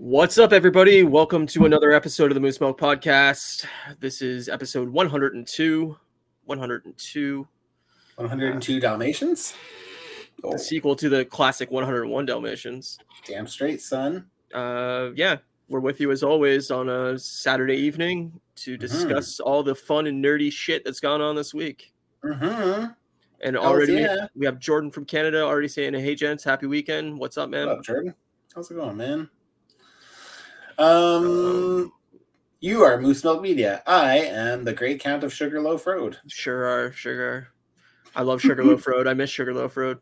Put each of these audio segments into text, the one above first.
What's up, everybody? Welcome to another episode of the Moose Milk Podcast. This is episode 102. 102. 102 Dalmatians. Oh, The sequel to the classic 101 Dalmatians. damn straight, son. Uh, yeah, we're with you as always on a Saturday evening to discuss all the fun and nerdy shit that's gone on this week. Mm-hmm. And Hells already yeah. we have Jordan from Canada already saying, "Hey, gents, happy weekend. What's up, man?" What up, Jordan? How's it going, man? Um, you are Moose Milk Media. I am the Great Count of Sugarloaf Road. Sure are, sugar. I love Sugarloaf Road. I miss Sugarloaf Road.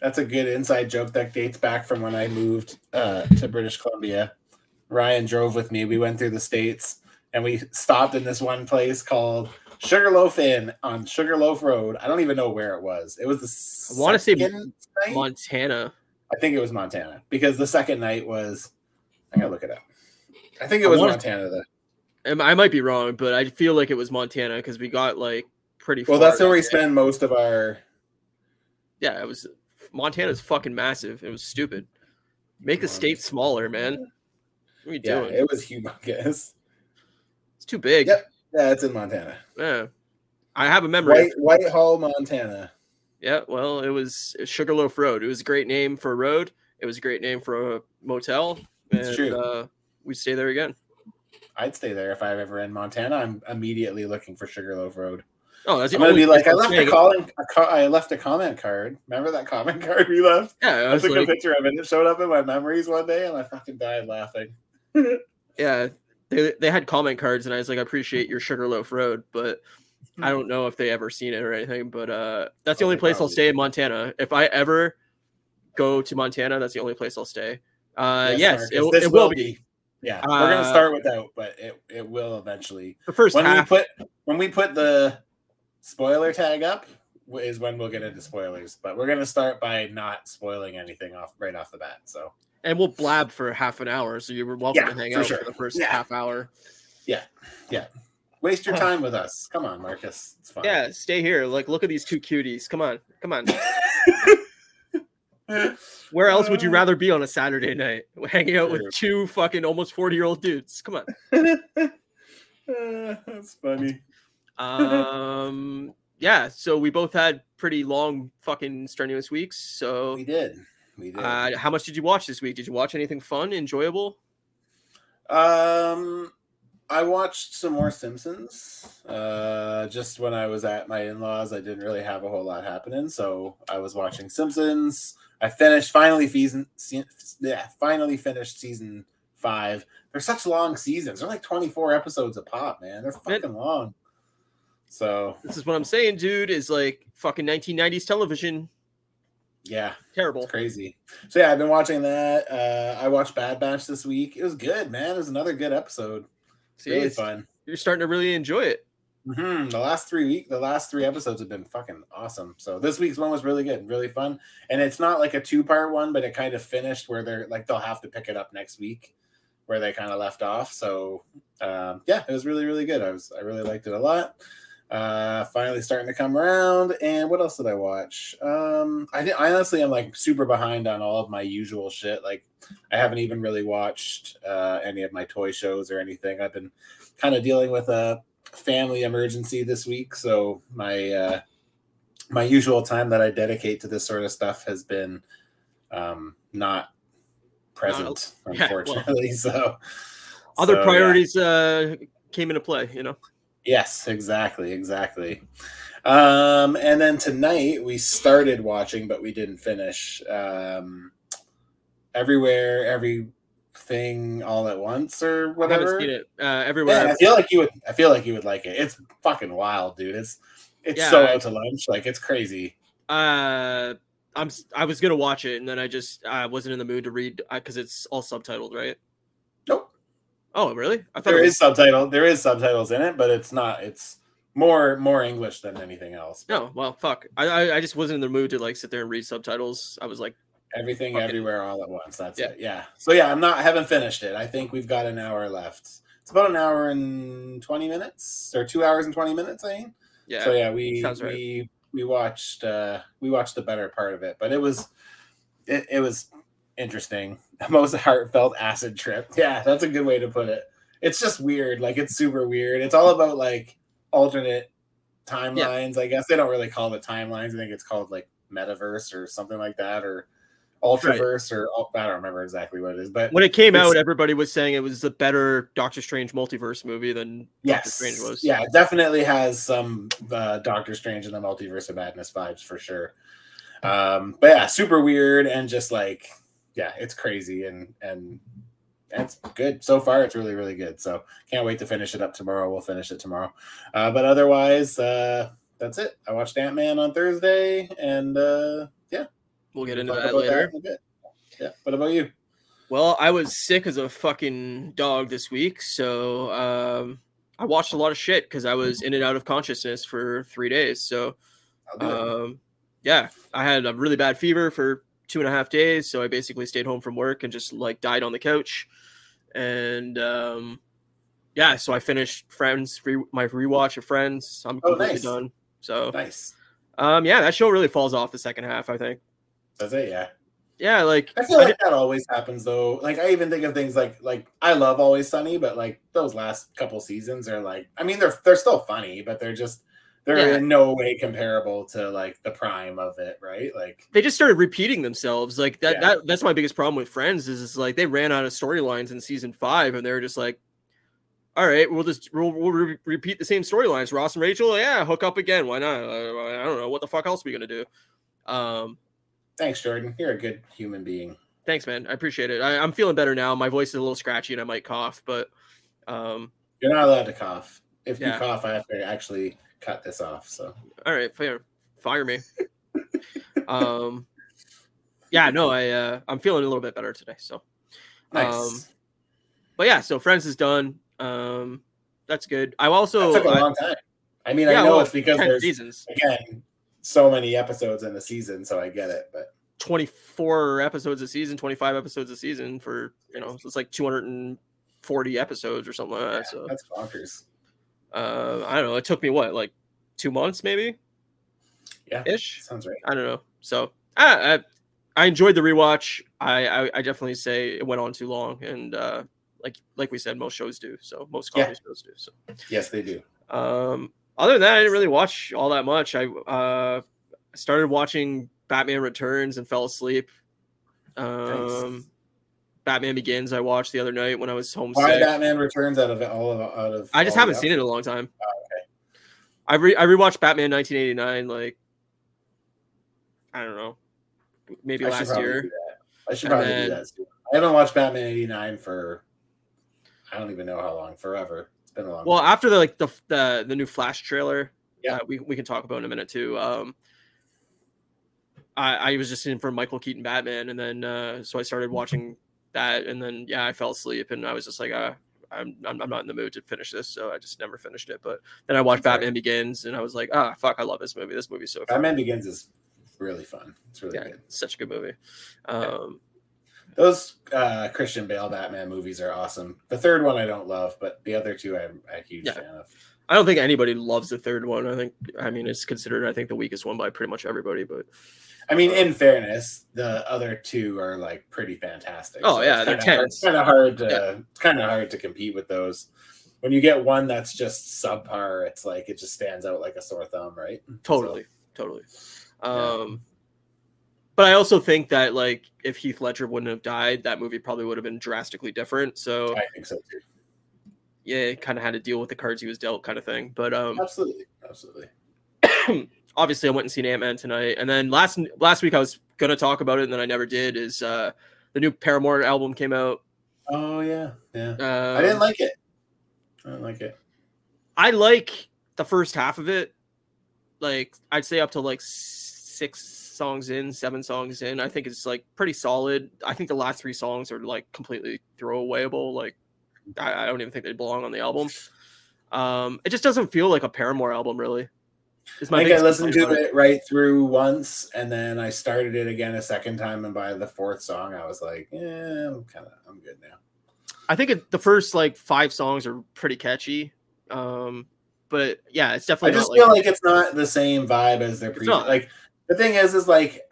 That's a good inside joke that dates back from when I moved uh, to British Columbia. Ryan drove with me. We went through the states and we stopped in this one place called Sugarloaf Inn on Sugarloaf Road. I don't even know where it was. It was the I wanna say second night? Montana. I think it was Montana because the second night was. I gotta look it up. I think it was Montana. Though. I might be wrong, but I feel like it was Montana because we got like pretty. Well, that's where we spend most of our. Yeah, it was. Montana's fucking massive. It was stupid. Make the state smaller, man. What are you Yeah, doing? it was humongous. it's too big. Yep. Yeah, it's in Montana. Yeah. I have a memory. White Whitehall, Montana. Yeah, well, it was Sugarloaf Road. It was a great name for a road. It was a great name for a motel. It's and, true. Uh, we stay there again. I'd stay there if I'm ever in Montana. I'm immediately looking for Sugarloaf Road. Oh, that's I'm gonna be like, I left a calling. A co- I left a comment card. Remember that comment card we left? Yeah, I I was took like, a picture of it. It showed up in my memories one day, and I fucking died laughing. yeah, they, they had comment cards, and I was like, I appreciate your Sugarloaf Road, but I don't know if they ever seen it or anything. But uh, that's the Oh, only place I'll probably stay in Montana. If I ever go to Montana, that's the only place I'll stay. Uh, yes, Marcus, it, it will be. Yeah, we're gonna Uh, start without, but it, it will eventually. The first when half. we put when we put the spoiler tag up is when we'll get into spoilers. But we're gonna start by not spoiling anything off right off the bat. So and we'll blab for half an hour, so you're welcome Yeah, to hang for out sure. for the first Yeah. half hour. Yeah, yeah. Waste your time with us. Come on, Marcus. It's fine. Yeah, stay here. Like, look at these two cuties. Come on, come on. Where else would you Uh, rather be on a Saturday night? Hanging out with two fucking almost forty year old dudes. Come on. Uh, that's funny. Um, yeah. So we both had pretty long, fucking strenuous weeks. So, We did. We did. uh, how much did you watch this week? Did you watch anything fun, enjoyable? Um, I watched some more Simpsons. Uh, just when I was at my in-laws, I didn't really have a whole lot happening, so I was watching Simpsons. I finished finally season, se- yeah, finally finished season five. They're such long seasons. They're like twenty-four episodes a pop, man. They're fucking long. So This is what I'm saying, dude. Is like fucking 1990s television. yeah, Terrible. it's crazy. So yeah, I've been watching that. Uh, I watched Bad Batch this week. It was good, man. It was another good episode. See, Really it's- fun. you're starting to really enjoy it. hmm The last three week, the last three episodes have been fucking awesome. So this week's one was really good, and really fun, and it's not like a two part one, but it kind of finished where they're like they'll have to pick it up next week where they kind of left off. So um, yeah, it was really really good. I was I really liked it a lot. Uh, finally starting to come around. And what else did I watch? Um, I did, I honestly am like super behind on all of my usual shit. Like I haven't even really watched uh, any of my toy shows or anything. I've been kind of dealing with a family emergency this week, so my uh, my usual time that I dedicate to this sort of stuff has been um, not present, yeah, well, unfortunately. so Other so, yeah. priorities uh, came into play. You know. Yes, exactly, exactly. Um, and then tonight we started watching, but we didn't finish. Um, everywhere, everything, all at once, or I whatever. seen it uh, everywhere. Yeah, I feel like you would. I feel like you would like it. It's fucking wild, dude. It's it's Yeah, so I- out to lunch. Like it's crazy. Uh, I'm I was gonna watch it and then I just I wasn't in the mood to read because it's all subtitled, right? Oh, really? I thought There is was, subtitle. There is subtitles in it, but it's not. It's more more English than anything else. no. Well, fuck. I, I I just wasn't in the mood to like sit there and read subtitles. I was like, Everything, Fucking- everywhere, all at once. That's Yeah. it. Yeah. So yeah, I'm not. I haven't finished it. I think we've got an hour left. It's about an hour and twenty minutes, or two hours and twenty minutes. I think. yeah. So yeah, we right. we we watched uh we watched the better part of it, but it was it, it was interesting. Most heartfelt acid trip. Yeah, that's a good way to put it. It's just weird. Like it's super weird. It's all about like alternate timelines. Yeah. I guess they don't really call it timelines. I think it's called like metaverse or something like that, or Ultraverse, right. or I don't remember exactly what it is. But when it came out, everybody was saying it was the better Doctor Strange multiverse movie than yes, Doctor Strange was. Yeah, definitely has some uh, Doctor Strange and the Multiverse of Madness vibes for sure. Um, but yeah, super weird and just like yeah, it's crazy and and it's good so far. It's really really good. So can't wait to finish it up tomorrow. We'll finish it tomorrow. Uh, but otherwise, uh, that's it. I watched Ant Man on Thursday, and uh, yeah, we'll get into that later. That yeah. What about you? Well, I was sick as a fucking dog this week, so um, I watched a lot of shit because I was in and out of consciousness for three days. So, um, yeah, I had a really bad fever for two and a half days, so I basically stayed home from work and just like died on the couch. And um, yeah, so I finished Friends, re- my rewatch of Friends. I'm oh, completely nice. done. So nice. Um, yeah, that show really falls off the second half. I think. Does it? Yeah. Yeah, like I feel like I, that always happens though. Like I even think of things like like I love Always Sunny, but like those last couple seasons are like I mean they're they're still funny, but they're just they're yeah. in no way comparable to like the prime of it, right? Like they just started repeating themselves. Like that, yeah. that that's my biggest problem with Friends is, is like they ran out of storylines in season five, and they were just like, all right, we'll just we'll, we'll re- repeat the same storylines. Ross and Rachel, yeah, hook up again. Why not? I don't know what the fuck else are we gonna do. Um, thanks, Jordan. You're a good human being. Thanks, man. I appreciate it. I, am feeling better now. My voice is a little scratchy, and I might cough, but um, you're not allowed to cough. If yeah. you cough, I have to actually cut this off. So all right, fair. Fire me. um, yeah, no, I uh, I'm feeling a little bit better today. So nice. Um, but yeah, so Friends is done. Um, that's good. I also that took a long time. I mean, yeah, I know well, it's because there's seasons. again so many episodes in the season, so I get it. But 24 episodes a season, 25 episodes a season for you know, so it's like 240 episodes or something like yeah, that. So that's bonkers uh, I don't know. It took me what, like two months, maybe. Yeah, ish. Sounds right. I don't know. So I, I, I enjoyed the rewatch. I, I, I, definitely say it went on too long, and uh, like like we said, most shows do. So most comedy yeah. shows do. So yes, they do. Um, other than that, I didn't really watch all that much. I uh, started watching Batman Returns and fell asleep. Um, nice. Batman Begins I watched the other night when I was home. Why Batman Returns out of all of out of? I just haven't seen it in a long time. Oh, okay. I re I rewatched Batman 1989 like I don't know, maybe I last year. I should probably then, do that. Too. I haven't watched Batman 89 for I don't even know how long. Forever. It's been a long. Well, time. after the like the the the new Flash trailer, yeah, we we can talk about in a minute too. Um, I, I was just in for Michael Keaton Batman, and then uh, so I started watching that, and then yeah, I fell asleep, and I was just like, uh, I'm, I'm not in the mood to finish this, so I just never finished it. But then I watched Batman Begins, and I was like, ah, fuck, I love this movie. This movie's so. Batman Begins is really fun. It's really yeah, good. such a good movie. Um, Those uh, Christian Bale Batman movies are awesome. The third one I don't love, but the other two I'm a huge yeah. fan of. I don't think anybody loves the third one. I think, I mean, it's considered, I think, the weakest one by pretty much everybody. But I mean, in fairness, the other two are like pretty fantastic. Oh so yeah, they're tense. It's kind of hard to yeah. it's kind of hard to compete with those. When you get one that's just subpar, it's like it just stands out like a sore thumb, right? Totally, so, totally. Um, yeah. but I also think that like if Heath Ledger wouldn't have died, that movie probably would have been drastically different. So I think so too. Yeah, kind of had to deal with the cards he was dealt, kind of thing. But um, absolutely, absolutely. obviously I went and seen Ant Man tonight, and then last last week I was gonna talk about it, and then I never did. Is uh, the new Paramore album came out? Oh yeah, yeah. Um, I didn't like it. I didn't like it. I like the first half of it. Like I'd say up to like six songs in, seven songs in. I think it's like pretty solid. I think the last three songs are like completely throwawayable. Like I, I don't even think they belong on the album. Um, it just doesn't feel like a Paramore album, really. I think I listened to it right through once, and then I started it again a second time, and by the fourth song, I was like, "Yeah, I'm kind of, I'm good now." I think it, the first like five songs are pretty catchy, um, but yeah, it's definitely. I just feel like, like, it's not the same vibe as their previous. Like the thing is, is like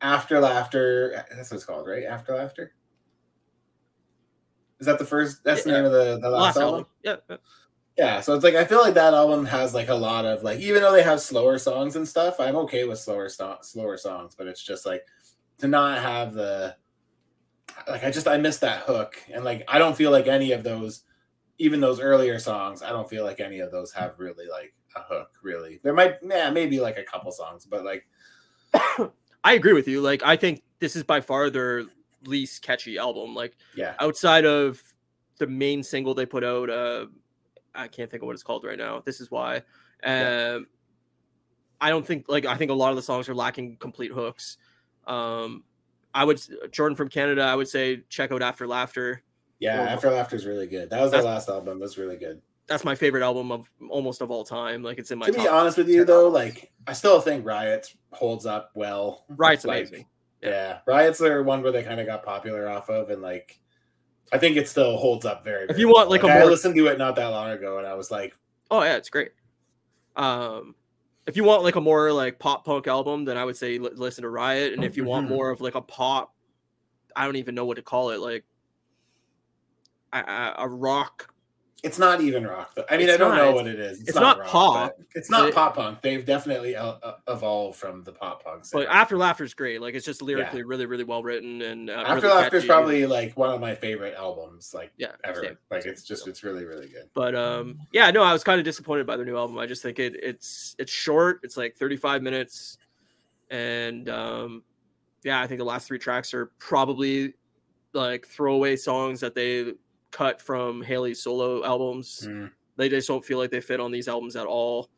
After Laughter. That's what it's called, right? After Laughter. Is that the first? That's the name of the the last, Last album. album. Yeah. yeah. Yeah, so it's like I feel like that album has like a lot of like even though they have slower songs and stuff, I'm okay with slower sto- slower songs, but it's just like to not have the like I just I miss that hook and like I don't feel like any of those even those earlier songs, I don't feel like any of those have really like a hook really. There might yeah, maybe like a couple songs, but like I agree with you. Like, I think this is by far their least catchy album. Like, yeah. outside of the main single they put out, uh, I can't think of what it's called right now. This is why. Um, Yeah. I don't think like I think a lot of the songs are lacking complete hooks. Um, I would Jordan from Canada. I would say check out After Laughter. Yeah, Well, After Laughter is really good. That was their last album. Was really good. That's my favorite album of almost of all time. Like it's in my to be honest with you 10 though, albums. like I still think Riot holds up well. Riot's Like, amazing. Yeah. Riot's are one where they kind of got popular off of, and like I think it still holds up very. If you want, well. like, a I more- listened to it not that long ago, and I was like, Oh yeah, it's great. Um, if you want like a more like pop punk album, then I would say li- listen to Riot. And if you want Mhm. more of like a pop, I don't even know what to call it, like a, a rock. It's not even rock. Though. I mean, It's I don't not. know what it is. it's not rock, pop. It's not It- pop punk. They've definitely uh, evolved from the pop punk. But. After Laughter is great. Like it's just lyrically really, really well written and uh, After really Laughter is probably like one of my favorite albums, like yeah ever. same. Like it's just it's really really good. But um, yeah, no, I was kind of disappointed by their new album. I just think it it's it's short. It's like 35 minutes, and um, yeah, I think the last three tracks are probably like throwaway songs that they cut from Hayley's solo albums. Mm. They just don't feel like they fit on these albums at all.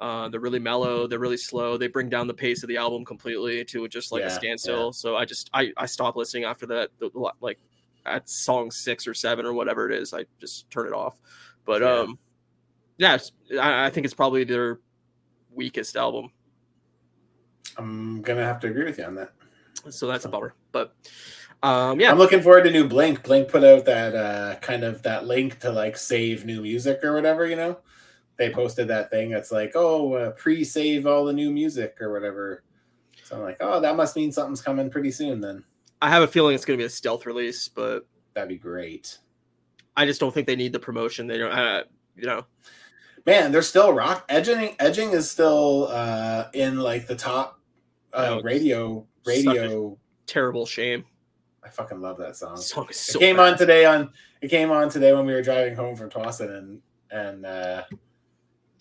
Uh, they're really mellow. They're really slow. They bring down the pace of the album completely to just like Yeah, a standstill. So I just I I stopped listening after that. Like at song six or seven or whatever it is, I just turn it off. But Yeah. um, yeah, it's, I, I think it's probably their weakest album. I'm gonna have to agree with you on that. So that's a bummer. But um, yeah, I'm looking forward to new Blink. Blink put out that uh kind of that link to like save new music or whatever, you know. They posted that thing that's like, oh, uh, pre-save all the new music or whatever. So I'm like, oh, that must mean something's coming pretty soon. Then I have a feeling it's going to be a stealth release, but that'd be great. I just don't think they need the promotion. They don't, uh, you know. Man, they're still rock edging. Edging is still uh in like the top uh, Oh, it's radio radio. Terrible shame. I fucking love that song. Song is it came bad. on today on it came on today when we were driving home from Towson and and uh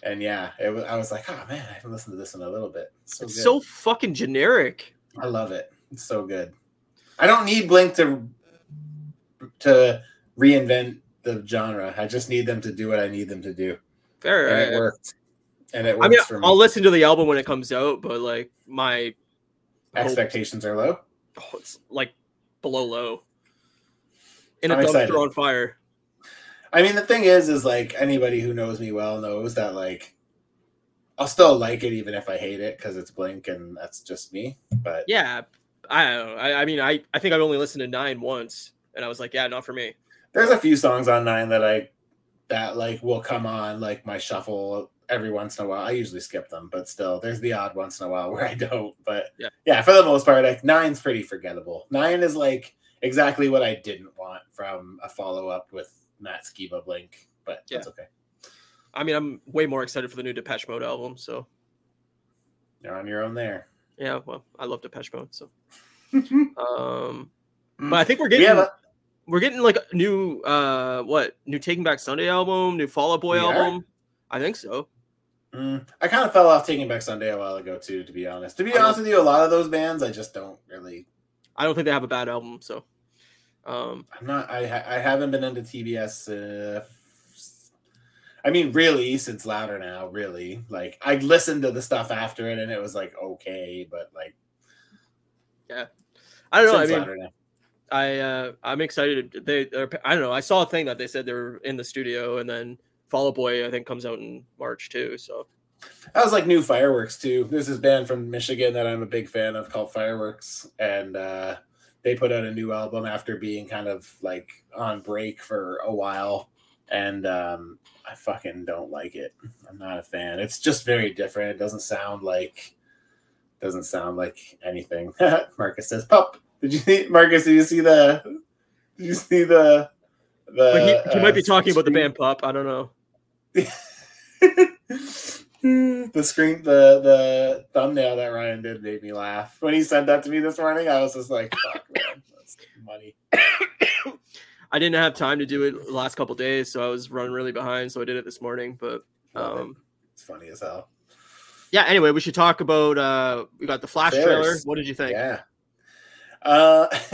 and yeah it was, I was like oh man I haven't listened to this in a little bit it's so It's so fucking generic. I love it it's so good I don't need Blink to to reinvent the genre I just need them to do what I need them to do Fair. and it I- worked and it I mean, for me. I'll listen to the album when it comes out, but like my expectations are low oh, it's like below low. In a I'm dumpster on fire. I mean, the thing is, is like anybody who knows me well knows that like I'll still like it even if I hate it because it's Blink and that's just me. But Yeah, I don't know. I, I mean, I I think I've only listened to nine once, and I was like, yeah, not for me. there's a few songs on Nine that I that like will come on like my shuffle every once in a while. I usually skip them, but still, there's the odd once in a while where I don't. But Yeah. yeah, for the most part, like Nine's pretty forgettable. Nine is like exactly what I didn't want from a follow up with Matt Skiba Blink, but that's okay. I mean, I'm way more excited for the new Depeche Mode album. So You're on your own there. yeah, well, I love Depeche Mode. So, Mm. um, but I think we're getting a, we're getting like a new uh what new Taking Back Sunday album, new Fall Out Boy are? album. I think so. Mm, I kind of fell off Taking Back Sunday a while ago too, to be honest. To be honest with you, a lot of those bands I just don't really. I don't think they have a bad album. So, um, I'm not. I I haven't been into TBS. Uh, I mean, really, since Louder now, really. Like I listened to the stuff after it, and it was like okay, but like Yeah, I don't know. I mean, I uh, I'm excited. They they're, I don't know. I saw a thing that they said they're in the studio, and then Fall Out Boy I think comes out in March too. So That was like new fireworks too. There's this band from Michigan that I'm a big fan of called Fireworks, and uh, they put out a new album after being kind of like on break for a while, and um, I fucking don't like it. I'm not a fan. It's just very different. It doesn't sound like doesn't sound like anything. Marcus says, "Pup." Did you see Marcus? Did you see the? Did you see the? The he, he uh, might be talking about the band Pup. I don't know. The screen, the the thumbnail that Ryan did made me laugh when he sent that to me this morning. I was just like, "Fuck, man, that's money." I didn't have time to do it the last couple days, so I was running really behind. So I did it this morning. But um, it's funny as hell. Yeah. Anyway, we should talk about. uh We got the Flash Trailers. trailer. What did you think? Yeah. Uh,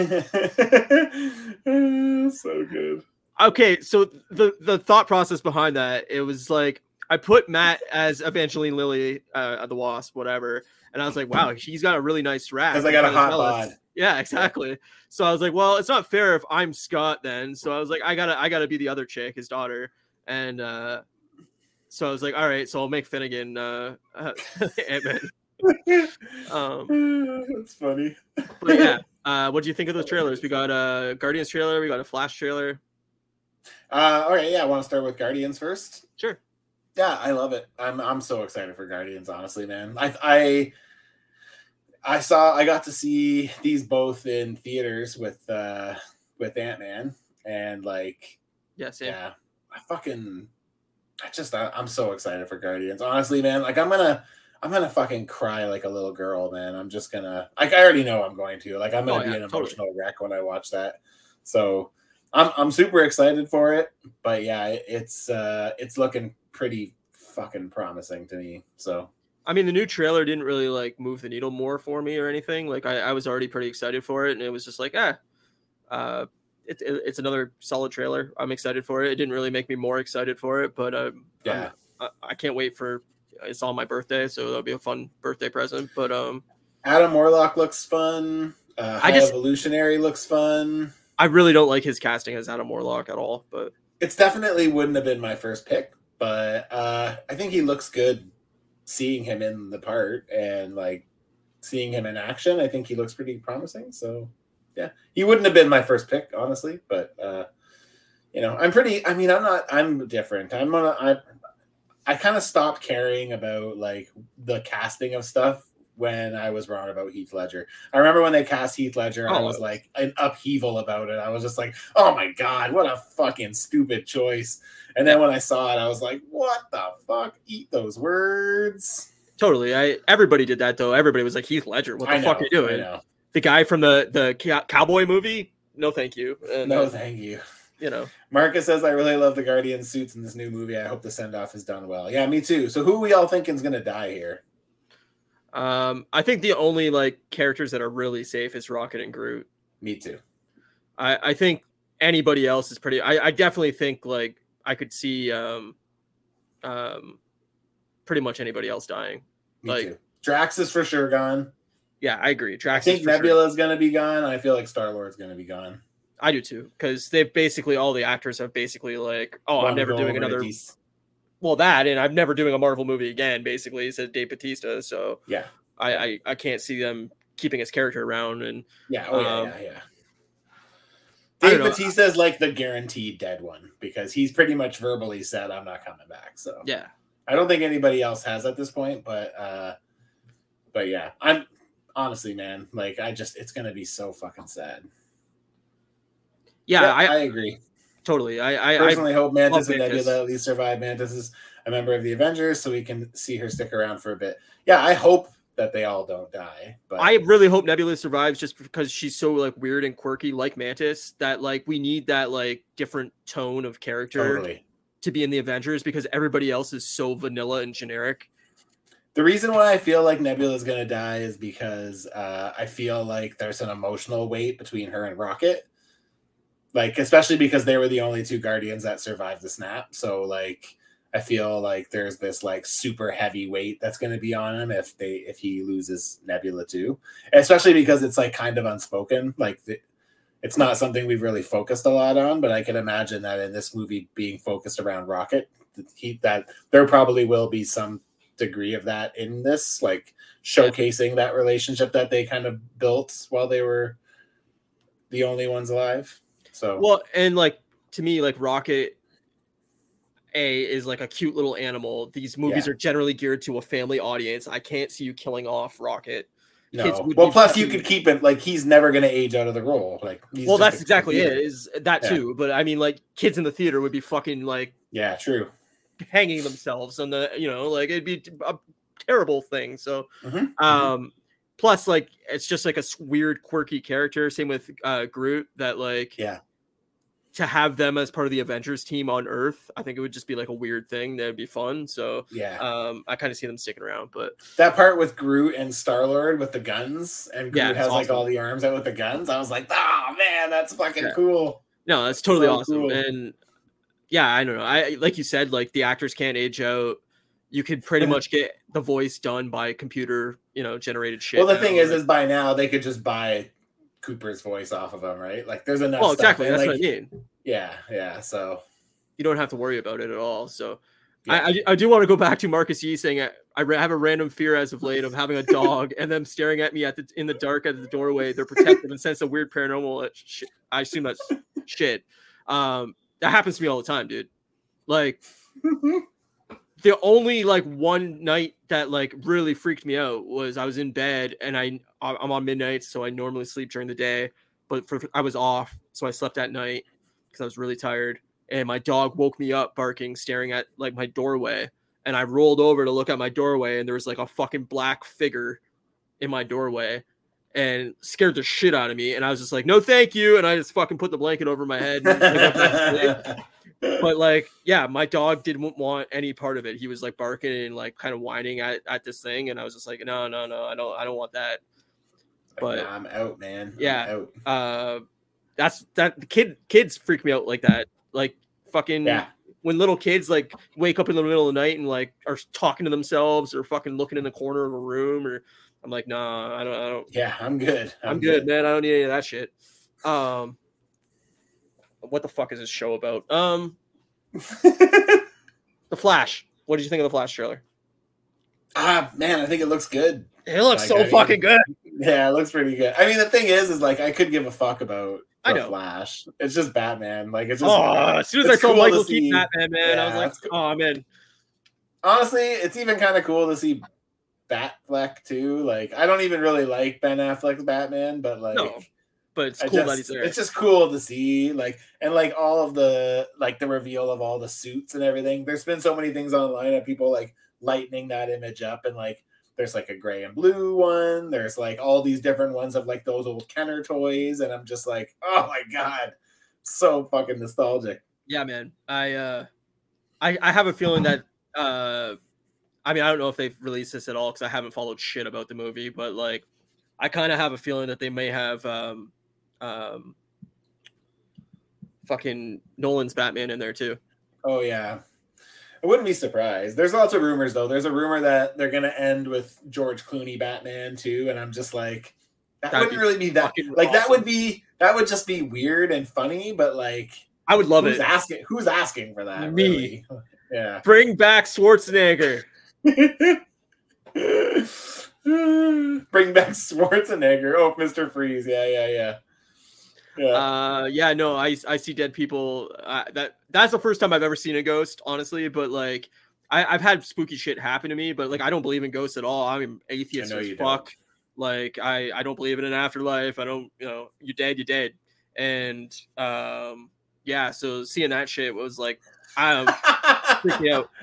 so good. Okay, so the the thought process behind that it was like I put Matt as Evangeline Lilly, uh, the Wasp, whatever, and I was like, wow, he's got a really nice rap. Because I got a hot bod. Yeah, exactly. So I was like, well, it's not fair if I'm Scott then. So I was like, I gotta, I gotta be the other chick, his daughter, and uh, so I was like, all right, so I'll make Finnegan uh, uh Ant Man. um, That's funny. but yeah, uh, what do you think of those trailers? We got a Guardians trailer, we got a Flash trailer. Uh, all right, yeah, I want to start with Guardians first. Sure. Yeah, I love it. I'm I'm so excited for Guardians. Honestly, man, I I I saw I got to see these both in theaters with uh with Ant Man and like yes yeah, yeah I fucking I just I, am so excited for Guardians. Honestly, man, like I'm gonna I'm gonna fucking cry like a little girl, man. I'm just gonna like I already know I'm going to like I'm gonna oh, be an emotional totally. wreck when I watch that. So I'm I'm super excited for it, but yeah, it's uh it's looking pretty fucking promising to me. So I mean, the new trailer didn't really like move the needle more for me or anything. Like I, I was already pretty excited for it, and it was just like, ah, uh, it, it, it's another solid trailer. I'm excited for it. It didn't really make me more excited for it, but uh, yeah, I, I can't wait for. It's on my birthday, so that'll be a fun birthday present. But um, Adam Warlock looks fun. Uh, I just evolutionary looks fun. I really don't like his casting as Adam Warlock at all, but it's definitely wouldn't have been my first pick. But uh, I think he looks good seeing him in the part and like seeing him in action, I think he looks pretty promising. So yeah, he wouldn't have been my first pick, honestly, but uh, you know, I'm pretty. I mean, I'm not. I'm different. I'm gonna. I I kind of stopped caring about like the casting of stuff when I was wrong about Heath Ledger. I remember when they cast Heath Ledger, oh. I was uh, like an upheaval about it. I was just like, oh my God, what a fucking stupid choice. And then when I saw it, I was like, what the fuck? Eat those words. Totally. I everybody did that though. Everybody was like Heath Ledger. What the know, fuck are you doing? The guy from the the cowboy movie? No, thank you. And, no, uh, thank you. You know, Marcus says I really love the Guardian suits in this new movie. I hope the send off is done well. Yeah, me too. So who we all thinking is gonna die here? Um, I think the only like characters that are really safe is Rocket and Groot. Me too. I, I think anybody else is pretty. I, I definitely think like I could see um, um, pretty much anybody else dying. Me like too. Drax is for sure gone. Yeah, I agree. Drax. I think Nebula is sure. to be gone. I feel like Star Lord is going to be gone. I do too, because they've basically all the actors have basically like, oh, I'm never doing another well that and i'm never doing a marvel movie again basically said dave bautista so yeah i i, I can't see them keeping his character around and yeah oh yeah um, yeah, yeah. Dave Bautista is like the guaranteed dead one because he's pretty much verbally said I'm not coming back. So yeah, I don't think anybody else has at this point, but uh, but yeah, I'm honestly, man, like I just it's gonna be so fucking sad. Yeah, yeah I, I agree. Totally. I, I personally I hope Mantis and Nebula at least survive. Mantis is a member of the Avengers, so we can see her stick around for a bit. Yeah, I hope that they all don't die. But I really hope Nebula survives just because she's so like weird and quirky, like Mantis. That like we need that like different tone of character totally. to be in the Avengers because everybody else is so vanilla and generic. The reason why I feel like Nebula is gonna die is because uh, I feel like there's an emotional weight between her and Rocket like especially because they were the only two guardians that survived the snap. So like i feel like there's this like super heavy weight that's going to be on him if they if he loses nebula too. Especially because it's like kind of unspoken. Like the, it's not something we've really focused a lot on but i can imagine that in this movie being focused around rocket he that there probably will be some degree of that in this like showcasing that relationship that they kind of built while they were the only ones alive so well, and like to me, like Rocket A is like a cute little animal. These movies yeah. are generally geared to a family audience. I can't see you killing off Rocket. no. Well, plus you could keep him like he's never going to age out of the role. Like, well, that's exactly it. Is that yeah. too? But I mean, like kids in the theater would be fucking like, yeah, true, hanging themselves on the, you know, like it'd be a terrible thing. So, mm-hmm. mm-hmm. um, plus like it's just like a weird, quirky character. Same with uh Groot. That like, yeah, to have them as part of the Avengers team on Earth, I think it would just be like a weird thing that'd be fun. So yeah, um, I kind of see them sticking around. But that part with Groot and Star Lord with the guns, and Groot yeah, has awesome. like all the arms out with the guns. I was like, oh man, that's fucking yeah. cool. No, that's totally so awesome. Cool. And yeah, I don't know. I like you said, like the actors can't age out. You could pretty much get the voice done by computer, you know, generated shit. Well, the now. thing is, is by now they could just buy Cooper's voice off of him, right? Like there's enough. Well, exactly. That's like, what I mean. Yeah, yeah. So you don't have to worry about it at all. So yeah. I, I, do want to go back to Marcus Yee saying I, I have a random fear as of late of having a dog and them staring at me at the in the dark at the doorway. They're protective and sense of weird paranormal. Shit. I assume that's shit. Um, that happens to me all the time, dude. Like the only like one night that like really freaked me out was I was in bed and I I'm on midnight, so I normally sleep during the day, but for I was off, so I slept at night because I was really tired. And my dog woke me up barking, staring at like my doorway. And I rolled over to look at my doorway, and there was like a fucking black figure in my doorway and scared the shit out of me. And I was just like, no, thank you. And I just fucking put the blanket over my head. but like, yeah, my dog didn't want any part of it. He was like barking and like kind of whining at, at this thing. And I was just like, no, no, no, I don't, I don't want that. But I'm out, man. Yeah. Out. Uh, that's that the kid kids freak me out like that. Like fucking yeah. when little kids like wake up in the middle of the night and like are talking to themselves or fucking looking in the corner of a room or I'm like, nah, I don't I don't Yeah, I'm good. I'm, I'm good, good, man. I don't need any of that shit. Um what the fuck is this show about? Um The Flash. What did you think of the Flash trailer? Ah, man, I think it looks good. It looks like, so I mean, fucking good. Yeah, it looks pretty good. I mean, the thing is, is like I could give a fuck about I know. Flash. It's just Batman. Like it's just. Oh, as soon as I saw cool Michael Keaton Batman, man, yeah, I was like, cool. oh man. Honestly, it's even kind of cool to see Batfleck too. Like I don't even really like Ben Affleck's Batman, but like. No, but it's cool just, that he's there. It's just cool to see, like, and like all of the like the reveal of all the suits and everything. There's been so many things online of people like lightening that image up and like there's like a gray and blue one. There's like all these different ones of like those old Kenner toys, and I'm just like, oh my god, so fucking nostalgic. Yeah, man. I uh, I I have a feeling that uh, I mean I don't know if they've released this at all because I haven't followed shit about the movie, but like I kind of have a feeling that they may have um um fucking Nolan's Batman in there too. Oh yeah, I wouldn't be surprised. There's lots of rumors though. There's a rumor that they're gonna end with George Clooney Batman too, and I'm just like, that That'd wouldn't be really be that. Like awesome. that would be that would just be weird and funny, but like I would love who's it. Asking who's asking for that? Me. Really? Yeah. Bring back Schwarzenegger. Bring back Schwarzenegger. Oh, Mr. Freeze. Yeah, yeah, yeah. Yeah. Uh, yeah, no, I I see dead people. Uh, that that's the first time I've ever seen a ghost, honestly. But like, I, have had spooky shit happen to me, but like, I don't believe in ghosts at all. I'm atheist as fuck. Don't. Like, I I don't believe in an afterlife. I don't, you know, you're dead, you're dead. And um, yeah, so seeing that shit was like, I'm freaking out.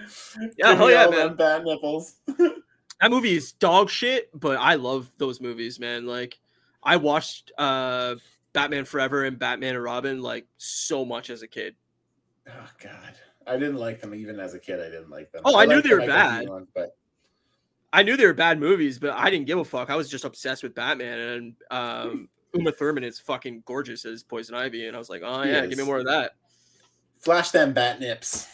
Yeah, hell yeah, man. Bad nipples. that movie is dog shit, but I love those movies, man. Like, I watched uh Batman Forever and Batman and Robin like so much as a kid. Oh God, I didn't like them even as a kid. I didn't like them. Oh, I, I knew they were bad, but I knew they were bad movies, but I didn't give a fuck. I was just obsessed with Batman, and um, Uma Thurman is fucking gorgeous as Poison Ivy, and I was like, oh yeah, give me more of that. Flash them bat nips.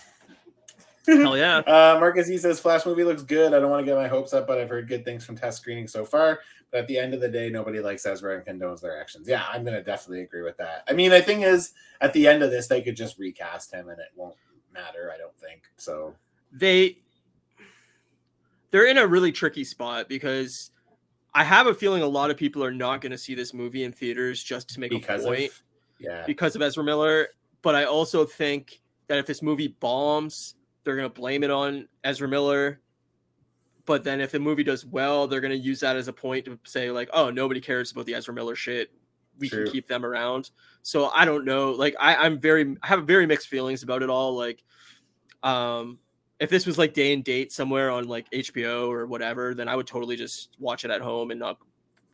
Hell yeah. Uh, Marcus E says Flash movie looks good. I don't want to get my hopes up, but I've heard good things from test screening so far. But at the end of the day, nobody likes Ezra and condones their actions. Yeah, I'm gonna definitely agree with that. I mean, the thing is, at the end of this, they could just recast him and it won't matter. I don't think so. They they're in a really tricky spot because I have a feeling a lot of people are not going to see this movie in theaters just to make because a point. Of, yeah. Because of Ezra Miller, but I also think that if this movie bombs, they're going to blame it on Ezra Miller but then if the movie does well, they're gonna use that as a point to say like, oh, nobody cares about the Ezra Miller shit. We True. can keep them around. So I don't know. Like I, I'm very I have very mixed feelings about it all. Like, um, if this was like day and date somewhere on like HBO or whatever, then I would totally just watch it at home and not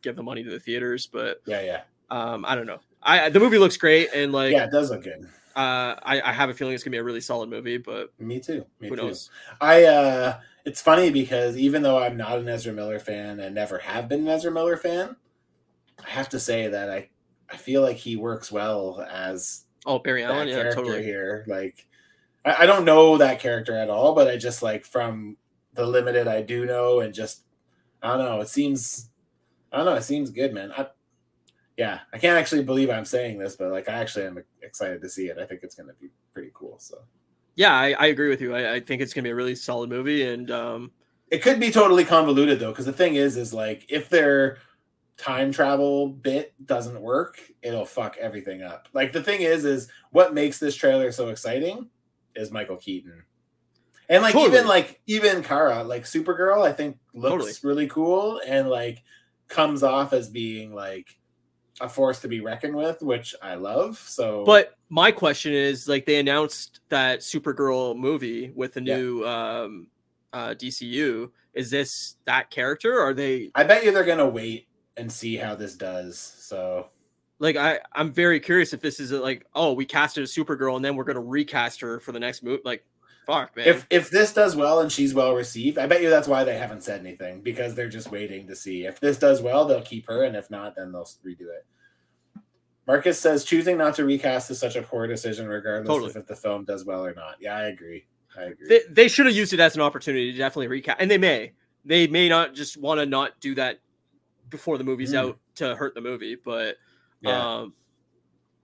give the money to the theaters. But Yeah, yeah, um, I don't know. I the movie looks great and like yeah. It does look good. Uh, I, I have a feeling it's gonna be a really solid movie, but Me too. Me who too. knows? I uh it's funny because even though I'm not an Ezra Miller fan and never have been an Ezra Miller fan, I have to say that I I feel like he works well as Oh, Barry Allen, yeah, character totally. here. Like I, I don't know that character at all, but I just like from the limited I do know and just I don't know, it seems I don't know, it seems good, man. I yeah, I can't actually believe I'm saying this, but like I actually am excited to see it. I think it's gonna be pretty cool. So Yeah, I, I agree with you. I, I think it's gonna be a really solid movie, and um, It could be totally convoluted though, because the thing is, is like if their time travel bit doesn't work, it'll fuck everything up. Like the thing is, is what makes this trailer so exciting is Michael Keaton. And like Totally. even like even Kara, like Supergirl, I think looks Totally. really cool and like comes off as being like a force to be reckoned with, which I love. So But my question is, like, they announced that Supergirl movie with the Yeah. new um, uh, DCU. Is this that character? Or are they I bet you they're gonna wait and see how this does. So like? I I'm very curious if this is like, oh, we casted a Supergirl and then we're gonna recast her for the next movie. Like, fuck, man. if if this does well and she's well received, I bet you that's why they haven't said anything because they're just waiting to see. If this does well, they'll keep her, and if not, then they'll redo it. Marcus says choosing not to recast is such a poor decision, regardless Totally. of if the film does well or not. Yeah, I agree. I agree. they, they should have used it as an opportunity to definitely recast, and they may. They may not just want to not do that before the movie's Mm. out to hurt the movie, but yeah, um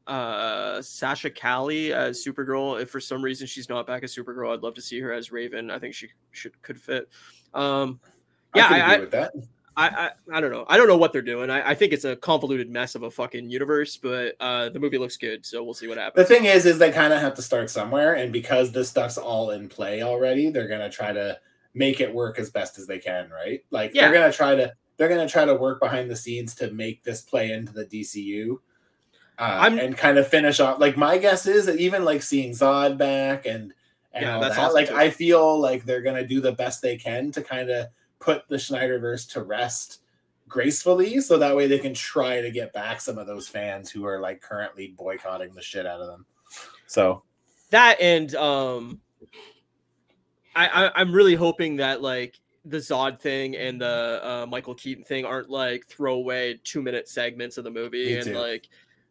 uh Sasha Calle as Supergirl. If for some reason she's not back as Supergirl, I'd love to see her as Raven. I think she should could fit. Um yeah, I, I- I- I, I don't know. I don't know what they're doing. I, I think it's a convoluted mess of a fucking universe, but uh the movie looks good, so we'll see what happens. The thing is, is they kind of have to start somewhere, and because this stuff's all in play already, they're gonna try to make it work as best as they can, right? Like Yeah. they're gonna try to they're gonna try to work behind the scenes to make this play into the DCU, uh, and kind of finish off. Like my guess is that even like seeing Zod back and and Yeah, all that's that, like. I feel like they're gonna do the best they can to kind of put the Snyderverse to rest gracefully so that way they can try to get back some of those fans who are like currently boycotting the shit out of them. So That and um I, I I'm really hoping that like the Zod thing and the uh, Michael Keaton thing aren't like throwaway two minute segments of the movie Me and too. like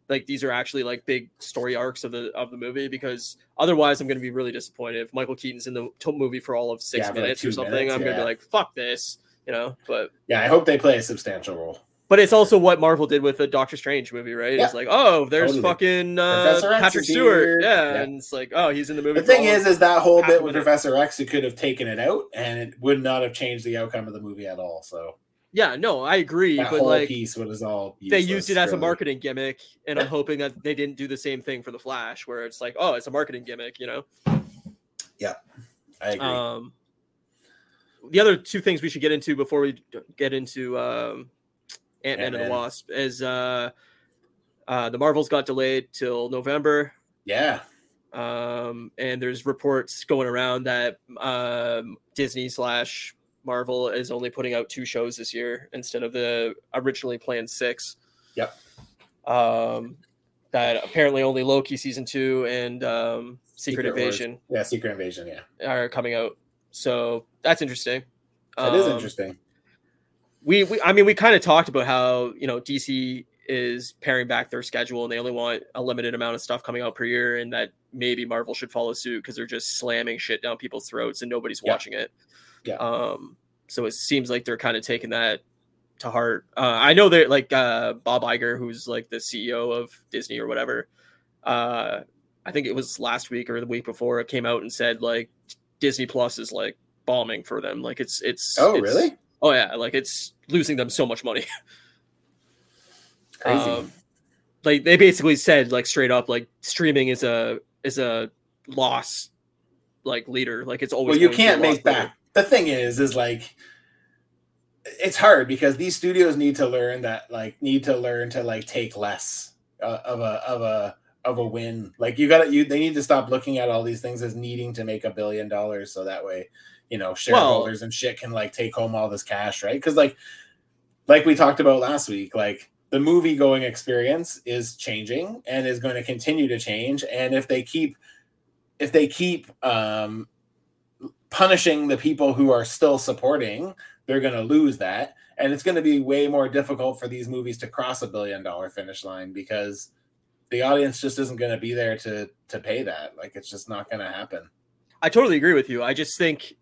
like these are actually like big story arcs of the of the movie because otherwise I'm going to be really disappointed if Michael Keaton's in the movie for all of six Yeah, for, like, minutes or something. minutes, I'm going to be like fuck this, you know. But yeah, I hope they play a substantial role. but it's also what Marvel did with the Doctor Strange movie, right? Yeah. It's like oh, there's Totally. fucking uh, Patrick Stewart, yeah, Yeah. and it's like oh, he's in the movie. The thing is, is that whole bit with. Professor X, who could have taken it out, and it would not have changed the outcome of the movie at all. So Yeah, no, I agree, that but whole like piece was all they used it as a marketing gimmick, and I'm hoping that they didn't do the same thing for the Flash, where it's like, oh, it's a marketing gimmick, you know. Yeah, I agree. Um, the other two things we should get into before we get into um, Ant Man and the Wasp is uh, uh, the Marvels got delayed till November. yeah, um, and there's reports going around that um, Disney slash Marvel is only putting out two shows this year instead of the originally planned six. Yep. Um, that apparently only Loki season two and um, Secret, Secret Wars. Invasion yeah, Secret Invasion. Yeah, are coming out. So that's interesting. that is Um, interesting. we, we I mean we kind of talked about how you know DC is paring back their schedule and they only want a limited amount of stuff coming out per year and that maybe Marvel should follow suit because they're just slamming shit down people's throats and nobody's Yeah. watching it. Yeah. Um so it seems like they're kind of taking that to heart. Uh I know that like uh Bob Iger who's like the CEO of Disney or whatever uh I think it was last week or the week before it came out and said like Disney Plus is like bombing for them like it's it's Oh, it's- really? Oh yeah, like it's losing them so much money. Crazy. Um, like they basically said like straight up like streaming is a is a loss like leader. Like it's always well, you going to be a can't make leader. The thing is, is like it's hard because these studios need to learn that like need to learn to like take less uh, of a of a of a win. Like you got to you they need to stop looking at all these things as needing to make a billion dollars so that way, you know, shareholders well, and shit can like take home all this cash, right? Cuz like like we talked about last week, like the movie going experience is changing and is going to continue to change and if they keep if they keep um punishing the people who are still supporting, they're going to lose that and it's going to be way more difficult for these movies to cross a billion dollar finish line because the audience just isn't going to be there to to pay that. Like it's just not going to happen. I totally agree with you. I just think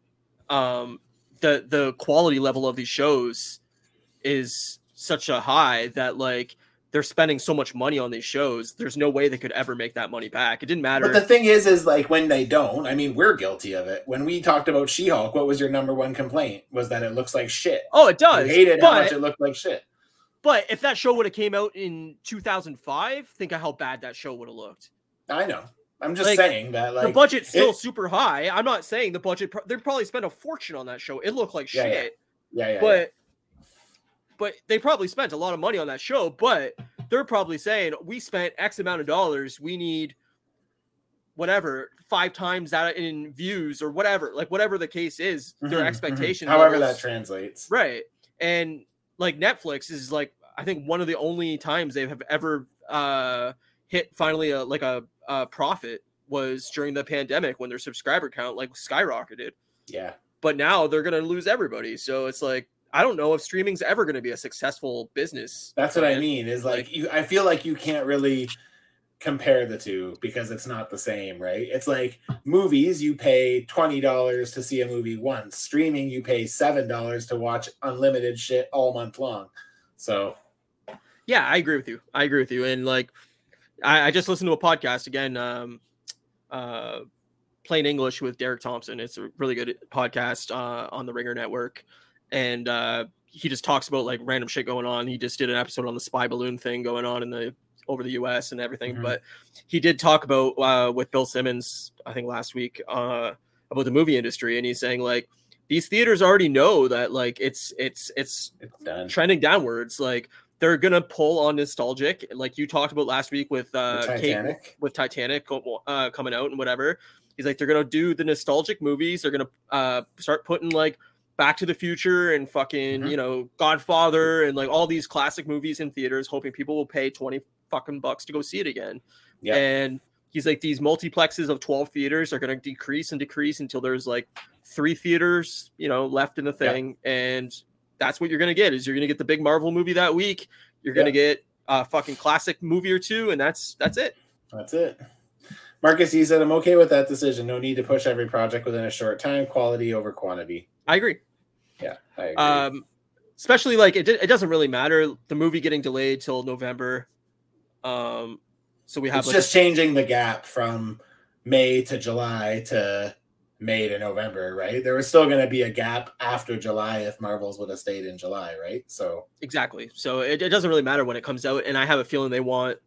um, the the quality level of these shows is such a high that like they're spending so much money on these shows. There's no way they could ever make that money back. It didn't matter. But the thing is, is like when they don't. I mean, we're guilty of it. When we talked about She-Hulk, what was your number one complaint? Was that it looks like shit. Oh, it does. You hated but, how much it looked like shit. But if that show would have came out in 2005, think of how bad that show would have looked. I know. I'm just like, saying that like the budget's still it, super high. I'm not saying the budget. They probably spent a fortune on that show. It looked like yeah, shit. Yeah, yeah. yeah but yeah. But they probably spent a lot of money on that show. But they're probably saying we spent X amount of dollars. We need whatever five times that in views or whatever. Like whatever the case is, their mm-hmm, expectation. Mm-hmm. However that translates. Right. And like Netflix is like I think one of the only times they have ever uh, hit finally a like a, a profit was during the pandemic when their subscriber count like skyrocketed. Yeah. But now they're gonna lose everybody. So it's like I don't know if streaming's ever gonna be a successful business. That's what I mean. Is like, like you I feel like you can't really compare the two because it's not the same, right? It's like movies, you pay $20 to see a movie once. Streaming, you pay $7 to watch unlimited shit all month long. So, yeah, I agree with you. I agree with you. And like, I, I just listened to a podcast again, um, uh, Plain English with Derek Thompson. It's a really good podcast uh, on the Ringer Network. And uh, he just talks about like random shit going on. He just did an episode on the spy balloon thing going on in the over the U.S. and everything. Mm-hmm. But he did talk about uh, with Bill Simmons, I think last week, uh, about the movie industry, and he's saying like these theaters already know that like it's it's it's, it's trending downwards. Like they're gonna pull on nostalgic, like you talked about last week with uh, Titanic, Kate, with Titanic uh, coming out and whatever. He's like they're gonna do the nostalgic movies. They're gonna uh, start putting like Back to the Future and fucking mm-hmm. you know Godfather and like all these classic movies in theaters, hoping people will pay twenty fucking bucks to go see it again. Yeah. And he's like, these multiplexes of 12 theaters are going to decrease and decrease until there's like three theaters, you know, left in the thing. Yeah. And that's what you're going to get is you're going to get the big Marvel movie that week. You're going to yeah. get a fucking classic movie or two. And that's, that's it. That's it. Marcus, he said, I'm okay with that decision. No need to push every project within a short time, quality over quantity. I agree. Yeah. I agree. Um, especially like it, it doesn't really matter the movie getting delayed till November um, so we have it's like just a- changing the gap from May to July to May to November, right? There was still going to be a gap after July if Marvels would have stayed in July, right? So exactly. So it, it doesn't really matter when it comes out, and I have a feeling they want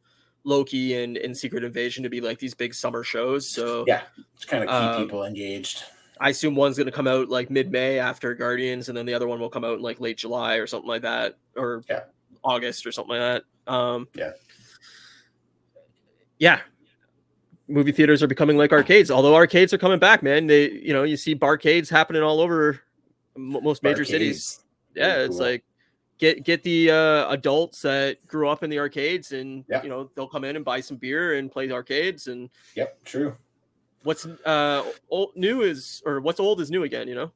Loki and, and Secret Invasion to be like these big summer shows. So yeah, it's kind of keep um, people engaged. I assume one's going to come out like mid May after Guardians, and then the other one will come out in like late July or something like that, or yeah. August or something like that. Um, yeah yeah, movie theaters are becoming like arcades. Although arcades are coming back, man. They, you know, you see barcades happening all over most major barcades. cities. Yeah, it's like get get the uh, adults that grew up in the arcades, and yep. you know they'll come in and buy some beer and play the arcades. And yep, true. What's uh old new is or what's old is new again. You know.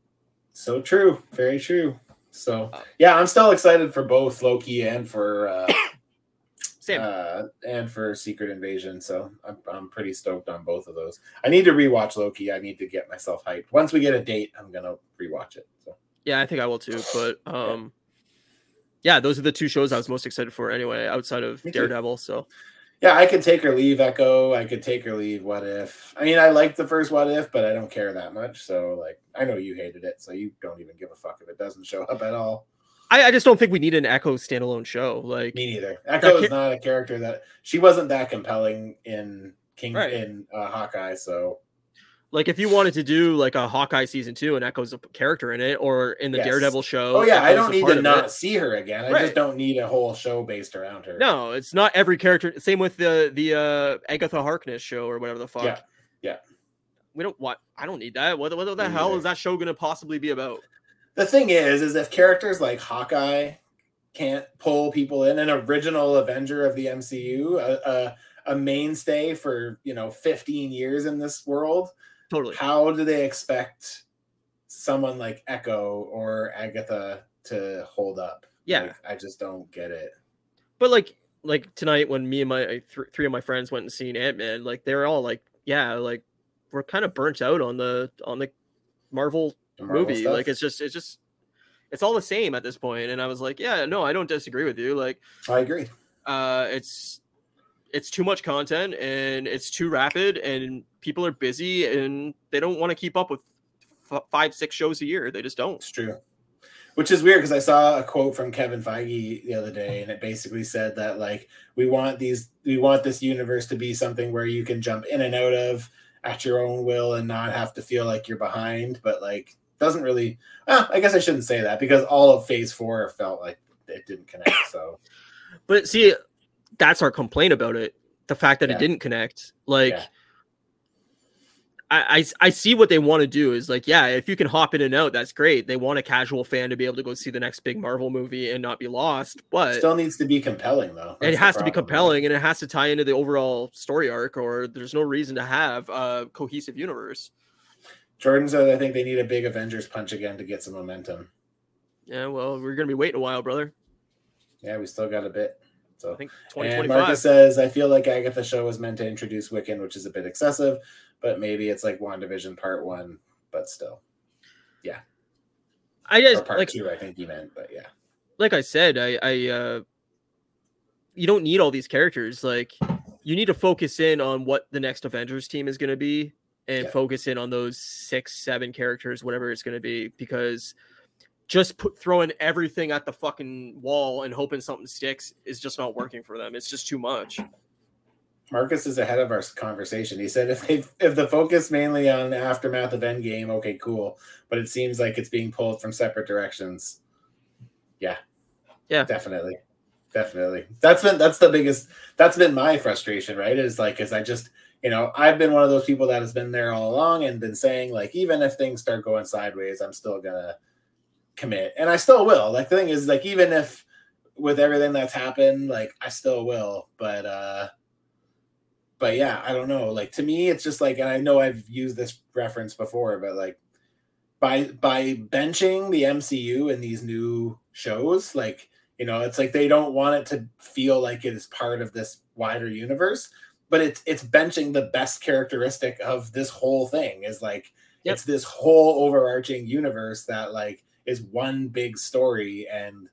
So true. Very true. So uh, yeah, I'm still excited for both Loki and for uh, Same. Uh, and for Secret Invasion. So I'm, I'm pretty stoked on both of those. I need to rewatch Loki. I need to get myself hyped. Once we get a date, I'm gonna rewatch it. So yeah, I think I will too. But um, yeah, those are the two shows I was most excited for anyway, outside of Daredevil. So yeah, I could take or leave Echo. I could take or leave What If. I mean, I liked the first What If, but I don't care that much. So like, I know you hated it, so you don't even give a fuck if it doesn't show up at all. I, I, just don't think we need an Echo standalone show. Like me neither. Echo is not a character that she wasn't that compelling in King right. in uh, Hawkeye. So Like if you wanted to do like a Hawkeye season two and Echo's a character in it, or in the Yes. Daredevil show. Oh yeah, I don't need to not it. see her again. I Right. just don't need a whole show based around her. No, it's not every character. Same with the the uh Agatha Harkness show or whatever the fuck. Yeah, yeah. We don't want. I don't need that. What, what the Me hell is that show gonna possibly be about? The thing is, is if characters like Hawkeye can't pull people in, an original Avenger of the MCU, a, a, a mainstay for you know 15 years in this world, Totally. how do they expect someone like Echo or Agatha to hold up? Yeah. Like, I just don't get it. But like like tonight when me and my th- three of my friends went and seen Ant Man, like they're all like, yeah, like we're kind of burnt out on the on the Marvel, The Marvel movie. stuff. Like it's just it's just it's all the same at this point. And I was like, yeah, no, I don't disagree with you. Like I agree. uh it's it's too much content and it's too rapid and people are busy and they don't want to keep up with f- five six shows a year they just don't It's true. Which is weird because I saw a quote from Kevin Feige the other day, and it basically said that like we want these, we want this universe to be something where you can jump in and out of at your own will and not have to feel like you're behind. But like, doesn't really. Uh, I guess I shouldn't say that because all of Phase Four felt like it didn't connect. So but see that's our complaint about it the fact that Yeah. it didn't connect like Yeah. I, I I see what they want to do is like yeah if you can hop in and out that's great they want a casual fan to be able to go see the next big marvel movie and not be lost but still needs to be compelling though. it That's the has to be compelling and it has to tie into the overall story arc or there's no reason to have a cohesive universe Jordan said uh, I think they need a big Avengers punch again to get some momentum. yeah well we're gonna be waiting a while brother Yeah, we still got a bit. So i think And Marcus says, I feel like Agatha show was meant to introduce Wiccan, which is a bit excessive, but maybe it's like WandaVision part one, but still. Yeah. I Or just part like two, I think you meant, but yeah. like I said, I, I, uh, you don't need all these characters. Like, you need to focus in on what the next Avengers team is going to be, and Yeah. focus in on those six, seven characters, whatever it's going to be. Because just put throwing everything at the fucking wall and hoping something sticks is just not working for them. It's just too much. Marcus is ahead of our conversation. He said if they if the focus mainly on the aftermath of Endgame, okay, cool. But it seems like it's being pulled from separate directions. Yeah. Yeah. Definitely. Definitely. That's been that's the biggest that's been my frustration, right? Is like is I just you know, I've been one of those people that has been there all along and been saying like even if things start going sideways, I'm still gonna commit. And I still will. Like the thing is like even if with everything that's happened, like I still will. But uh but yeah, I don't know. Like to me, it's just like, and I know I've used this reference before, but like by by benching the MCU in these new shows, like you know, it's like they don't want it to feel like it is part of this wider universe, but it's it's benching the best characteristic of this whole thing is like Yep. it's this whole overarching universe that like is one big story and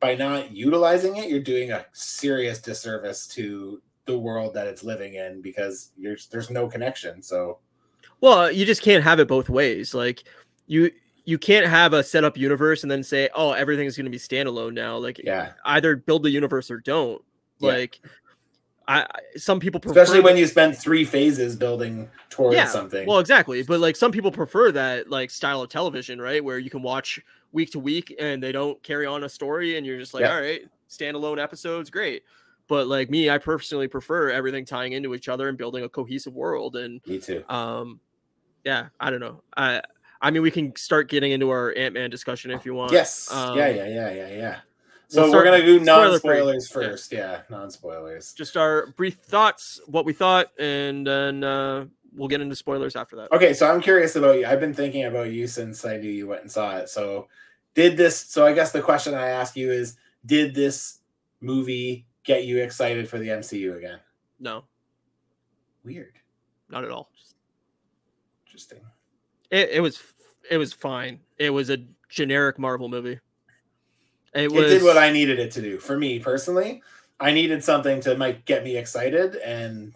by not utilizing it, you're doing a serious disservice to the world that it's living in because you're, there's no connection. So Well, you just can't have it both ways. Like you you can't have a set up universe and then say, "Oh, everything's going to be standalone now." Like yeah, either build the universe or don't. Yeah. Like I, I some people prefer especially when you spend three phases building towards Yeah, something. Well, exactly. But like some people prefer that like style of television, right? Where you can watch week to week and they don't carry on a story and you're just like, Yeah. all right, standalone episodes, great. But like me, I personally prefer everything tying into each other and building a cohesive world. And Me too. um yeah, I don't know. I I mean we can start getting into our Ant-Man discussion if you want. Yes. Um, yeah, yeah, yeah, yeah, yeah. So we'll we're gonna do non spoilers Yeah. first. Yeah, non spoilers. Just our brief thoughts, what we thought, and then uh we'll get into spoilers after that. Okay, so I'm curious about you. I've been thinking about you since I knew you went and saw it. So, did this? So, I guess the question I ask you is: Did this movie get you excited for the MCU again? No, Weird. not at all. Interesting. It, it was it was fine. It was a generic Marvel movie. It It did what I needed it to do. For me personally, I needed something to might get me excited and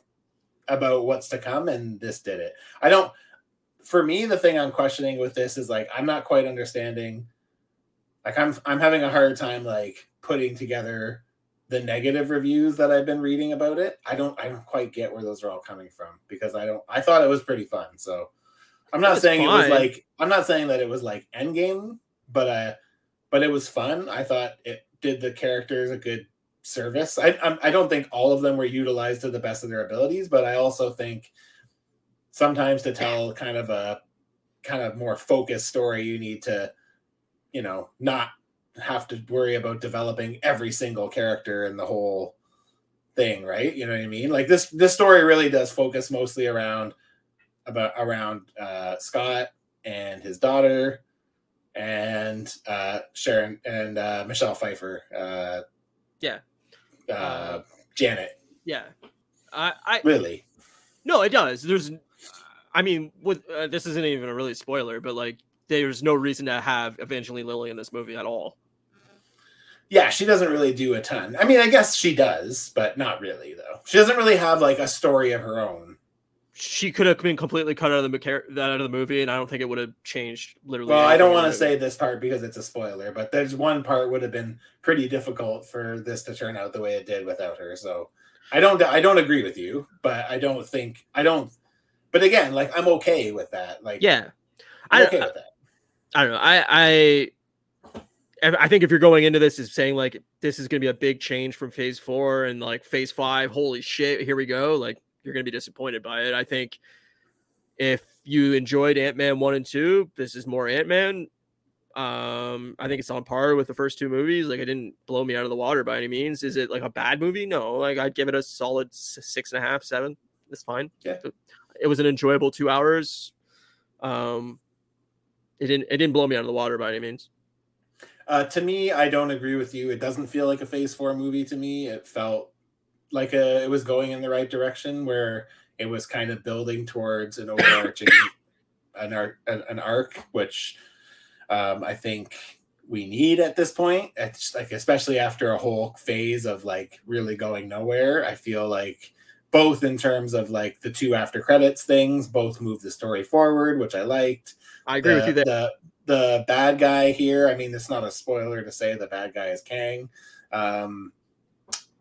about what's to come, and this did it. I don't. For me, the thing I'm questioning with this is like I'm not quite understanding. Like I'm I'm having a hard time like putting together the negative reviews that I've been reading about it. I don't I don't quite get where those are all coming from because I don't I thought it was pretty fun. So I'm not saying fine. it was like I'm not saying that it was like Endgame, but uh, but it was fun. I thought it did the characters a good service. I I, I don't think all of them were utilized to the best of their abilities, but I also think sometimes to tell kind of a kind of more focused story, you need to, you know, not have to worry about developing every single character in the whole thing, right? You know what I mean? Like this this story really does focus mostly around about around uh, Scott and his daughter and uh, Sharon and uh, Michelle Pfeiffer. Uh, yeah. Uh, uh, Janet. Yeah. I, I really. No, it does. There's, I mean, with uh, this isn't even a really spoiler, but like, there's no reason to have Evangeline Lilly in this movie at all. Yeah, she doesn't really do a ton. I mean, I guess she does, but not really though. She doesn't really have like a story of her own she could have been completely cut out of the that out of the movie, and I don't think it would have changed literally. Well, I don't want to say this part because it's a spoiler, but there's one part would have been pretty difficult for this to turn out the way it did without her. So I don't I don't agree with you, but I don't think I don't. But again, like I'm okay with that. Like yeah, I'm okay I, with that. I don't know. I I I think if you're going into this is saying like this is going to be a big change from phase four and like phase five, holy shit, here we go. Like you're going to be disappointed by it. I think if you enjoyed Ant Man one and two, this is more Ant Man. Um, I think it's on par with the first two movies. Like, it didn't blow me out of the water by any means. Is it like a bad movie? No. Like, I'd give it a solid six and a half, seven. It's fine. Yeah. It was an enjoyable two hours. Um, it didn't it didn't blow me out of the water by any means. Uh, to me, I don't agree with you. It doesn't feel like a Phase Four movie to me. It felt like a, it was going in the right direction where it was kind of building towards an overarching an arc, an arc which um, I think we need at this point. It's like especially after a whole phase of like really going nowhere. I feel like both in terms of like the two after credits things, both move the story forward, which I liked. I agree the, with you that The, the bad guy here, I mean, it's not a spoiler to say the bad guy is Kang. Um,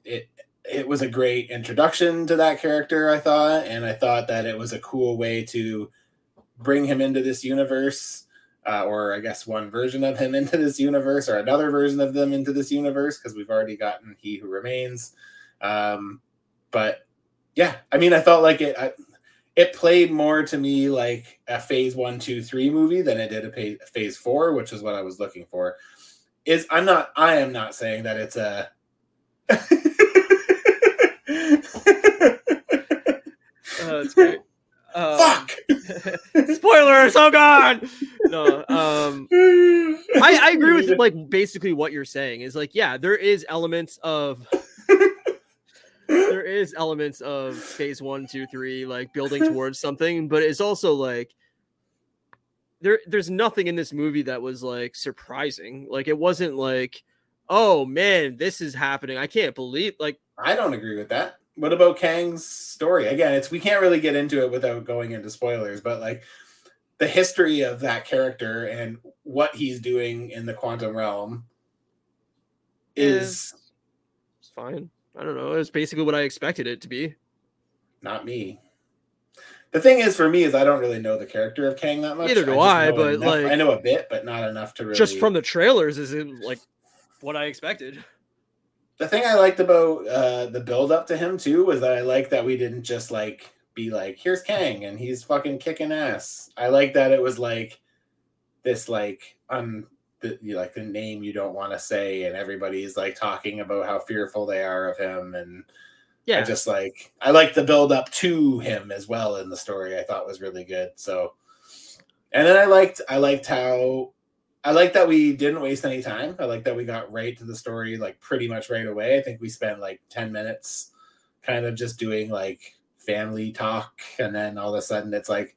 it it was a great introduction to that character, I thought, and I thought that it was a cool way to bring him into this universe, uh, or I guess one version of him into this universe, or another version of them into this universe, because we've already gotten He Who Remains. Um, but yeah, I mean, I felt like it. I, it played more to me like a phase one, two, three movie than it did a phase four, which is what I was looking for. Is I'm not, I am not saying that it's a Oh, that's great. Um, Fuck. spoilers. Oh god. No. Um. I, I agree with like basically what you're saying is like yeah there is elements of there is elements of phase one two three like building towards something but it's also like there there's nothing in this movie that was like surprising like it wasn't like oh man this is happening i can't believe like i don't agree with that what about Kang's story? Again, it's we can't really get into it without going into spoilers, but like the history of that character and what he's doing in the quantum realm is it's fine. I don't know. It's basically what I expected it to be. Not me. The thing is, for me, is I don't really know the character of Kang that much. Neither do I, I but enough. like I know a bit, but not enough to really. Just from the trailers, is it like what I expected? the thing I liked about uh, the build up to him too was that I liked that we didn't just like be like, here's Kang and he's fucking kicking ass. I like that it was like this like un like the name you don't want to say and everybody's like talking about how fearful they are of him and yeah I just like I like the build up to him as well in the story I thought was really good so and then I liked I liked how I liked that we didn't waste any time. I like that we got right to the story like pretty much right away. I think we spent like 10 minutes kind of just doing like family talk and then all of a sudden it's like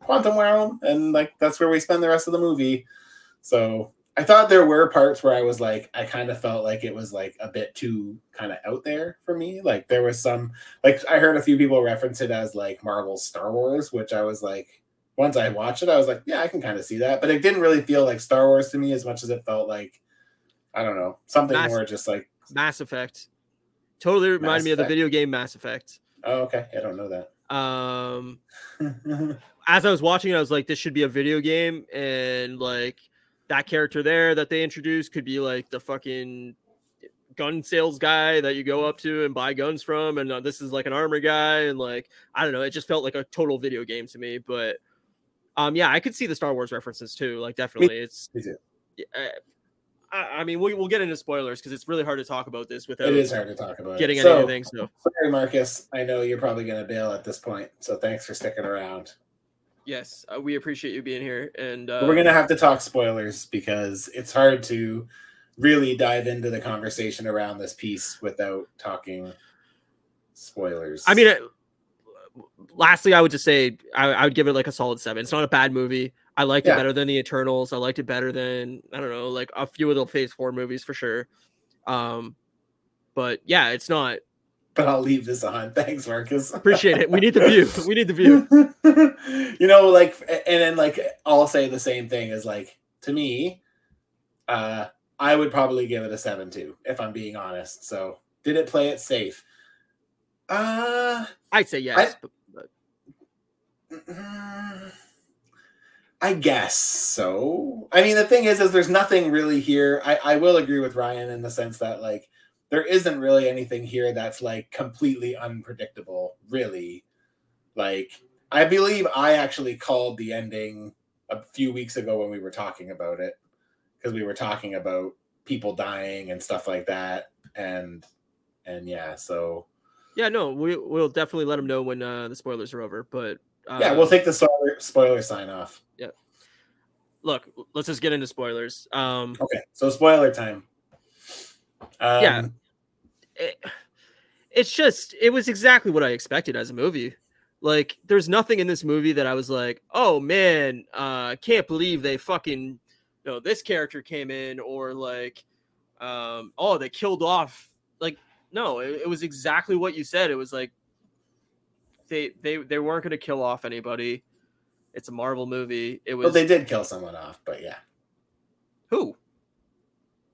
quantum realm and like that's where we spend the rest of the movie. So I thought there were parts where I was like I kind of felt like it was like a bit too kind of out there for me. Like there was some like I heard a few people reference it as like Marvel's Star Wars, which I was like once I watched it, I was like, yeah, I can kind of see that. But it didn't really feel like Star Wars to me as much as it felt like, I don't know, something Mass, more just like Mass Effect. Totally reminded Mass me of the video game Mass Effect. Oh, okay. I don't know that. Um, as I was watching, it, I was like, this should be a video game, and like that character there that they introduced could be like the fucking gun sales guy that you go up to and buy guns from and uh, this is like an armor guy and like i don't know it just felt like a total video game to me but um yeah i could see the star wars references too like definitely it's uh, I, I mean we, we'll get into spoilers because it's really hard to talk about this without it is hard to talk about getting so, anything so. sorry marcus i know you're probably going to bail at this point so thanks for sticking around yes uh, we appreciate you being here and uh, we're going to have to talk spoilers because it's hard to really dive into the conversation around this piece without talking spoilers. I mean, uh, lastly, I would just say I, I, would give it like a solid seven. It's not a bad movie. I liked yeah. it better than the Eternals. I liked it better than I don't know, like a few of the Phase Four movies for sure. Um, but yeah, it's not. But I'll leave this on. Thanks, Marcus. Appreciate it. We need the view. We need the view. you know, like, and then like I'll say the same thing as like to me, uh, I would probably give it a seven two if I'm being honest. So did it play it safe? Uh I'd say yes. I, but, but... I guess so. I mean, the thing is, is there's nothing really here. I, I will agree with Ryan in the sense that like there isn't really anything here that's like completely unpredictable, really. Like I believe I actually called the ending a few weeks ago when we were talking about it because we were talking about people dying and stuff like that and and yeah so. Yeah no we, we'll definitely let them know when uh, the spoilers are over but uh, yeah we'll take the spoiler, spoiler sign off. Yeah. Look let's just get into spoilers um okay so spoiler time. Um, yeah it, it's just it was exactly what i expected as a movie. Like there's nothing in this movie that i was like oh man uh can't believe they fucking you know this character came in or like um oh they killed off like no it, it was exactly what you said. It was like they they they weren't going to kill off anybody. It's a marvel movie. It was well they did kill someone off but yeah. Who?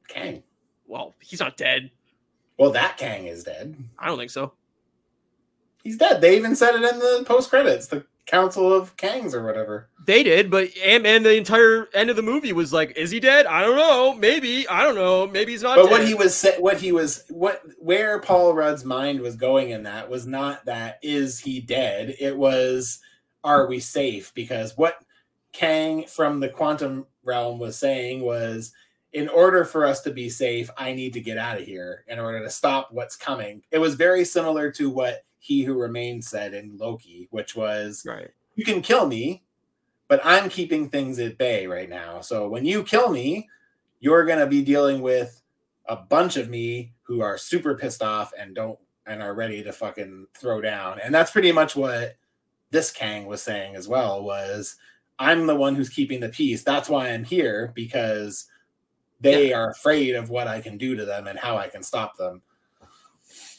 Kang. Well he's not dead well that kang is dead i don't think so he's dead they even said it in the post credits the Council of Kangs or whatever. They did, but and, and the entire end of the movie was like, "Is he dead? I don't know. Maybe. I don't know. Maybe he's not." But dead. what he was, what he was, what where Paul Rudd's mind was going in that was not that is he dead. It was, are we safe? Because what Kang from the quantum realm was saying was, in order for us to be safe, I need to get out of here in order to stop what's coming. It was very similar to what he Who Remains said in Loki, which was, right. you can kill me, but I'm keeping things at bay right now. So when you kill me, you're going to be dealing with a bunch of me who are super pissed off and don't and are ready to fucking throw down. And that's pretty much what this Kang was saying as well was I'm the one who's keeping the peace. That's why I'm here because they yeah. are afraid of what I can do to them and how I can stop them.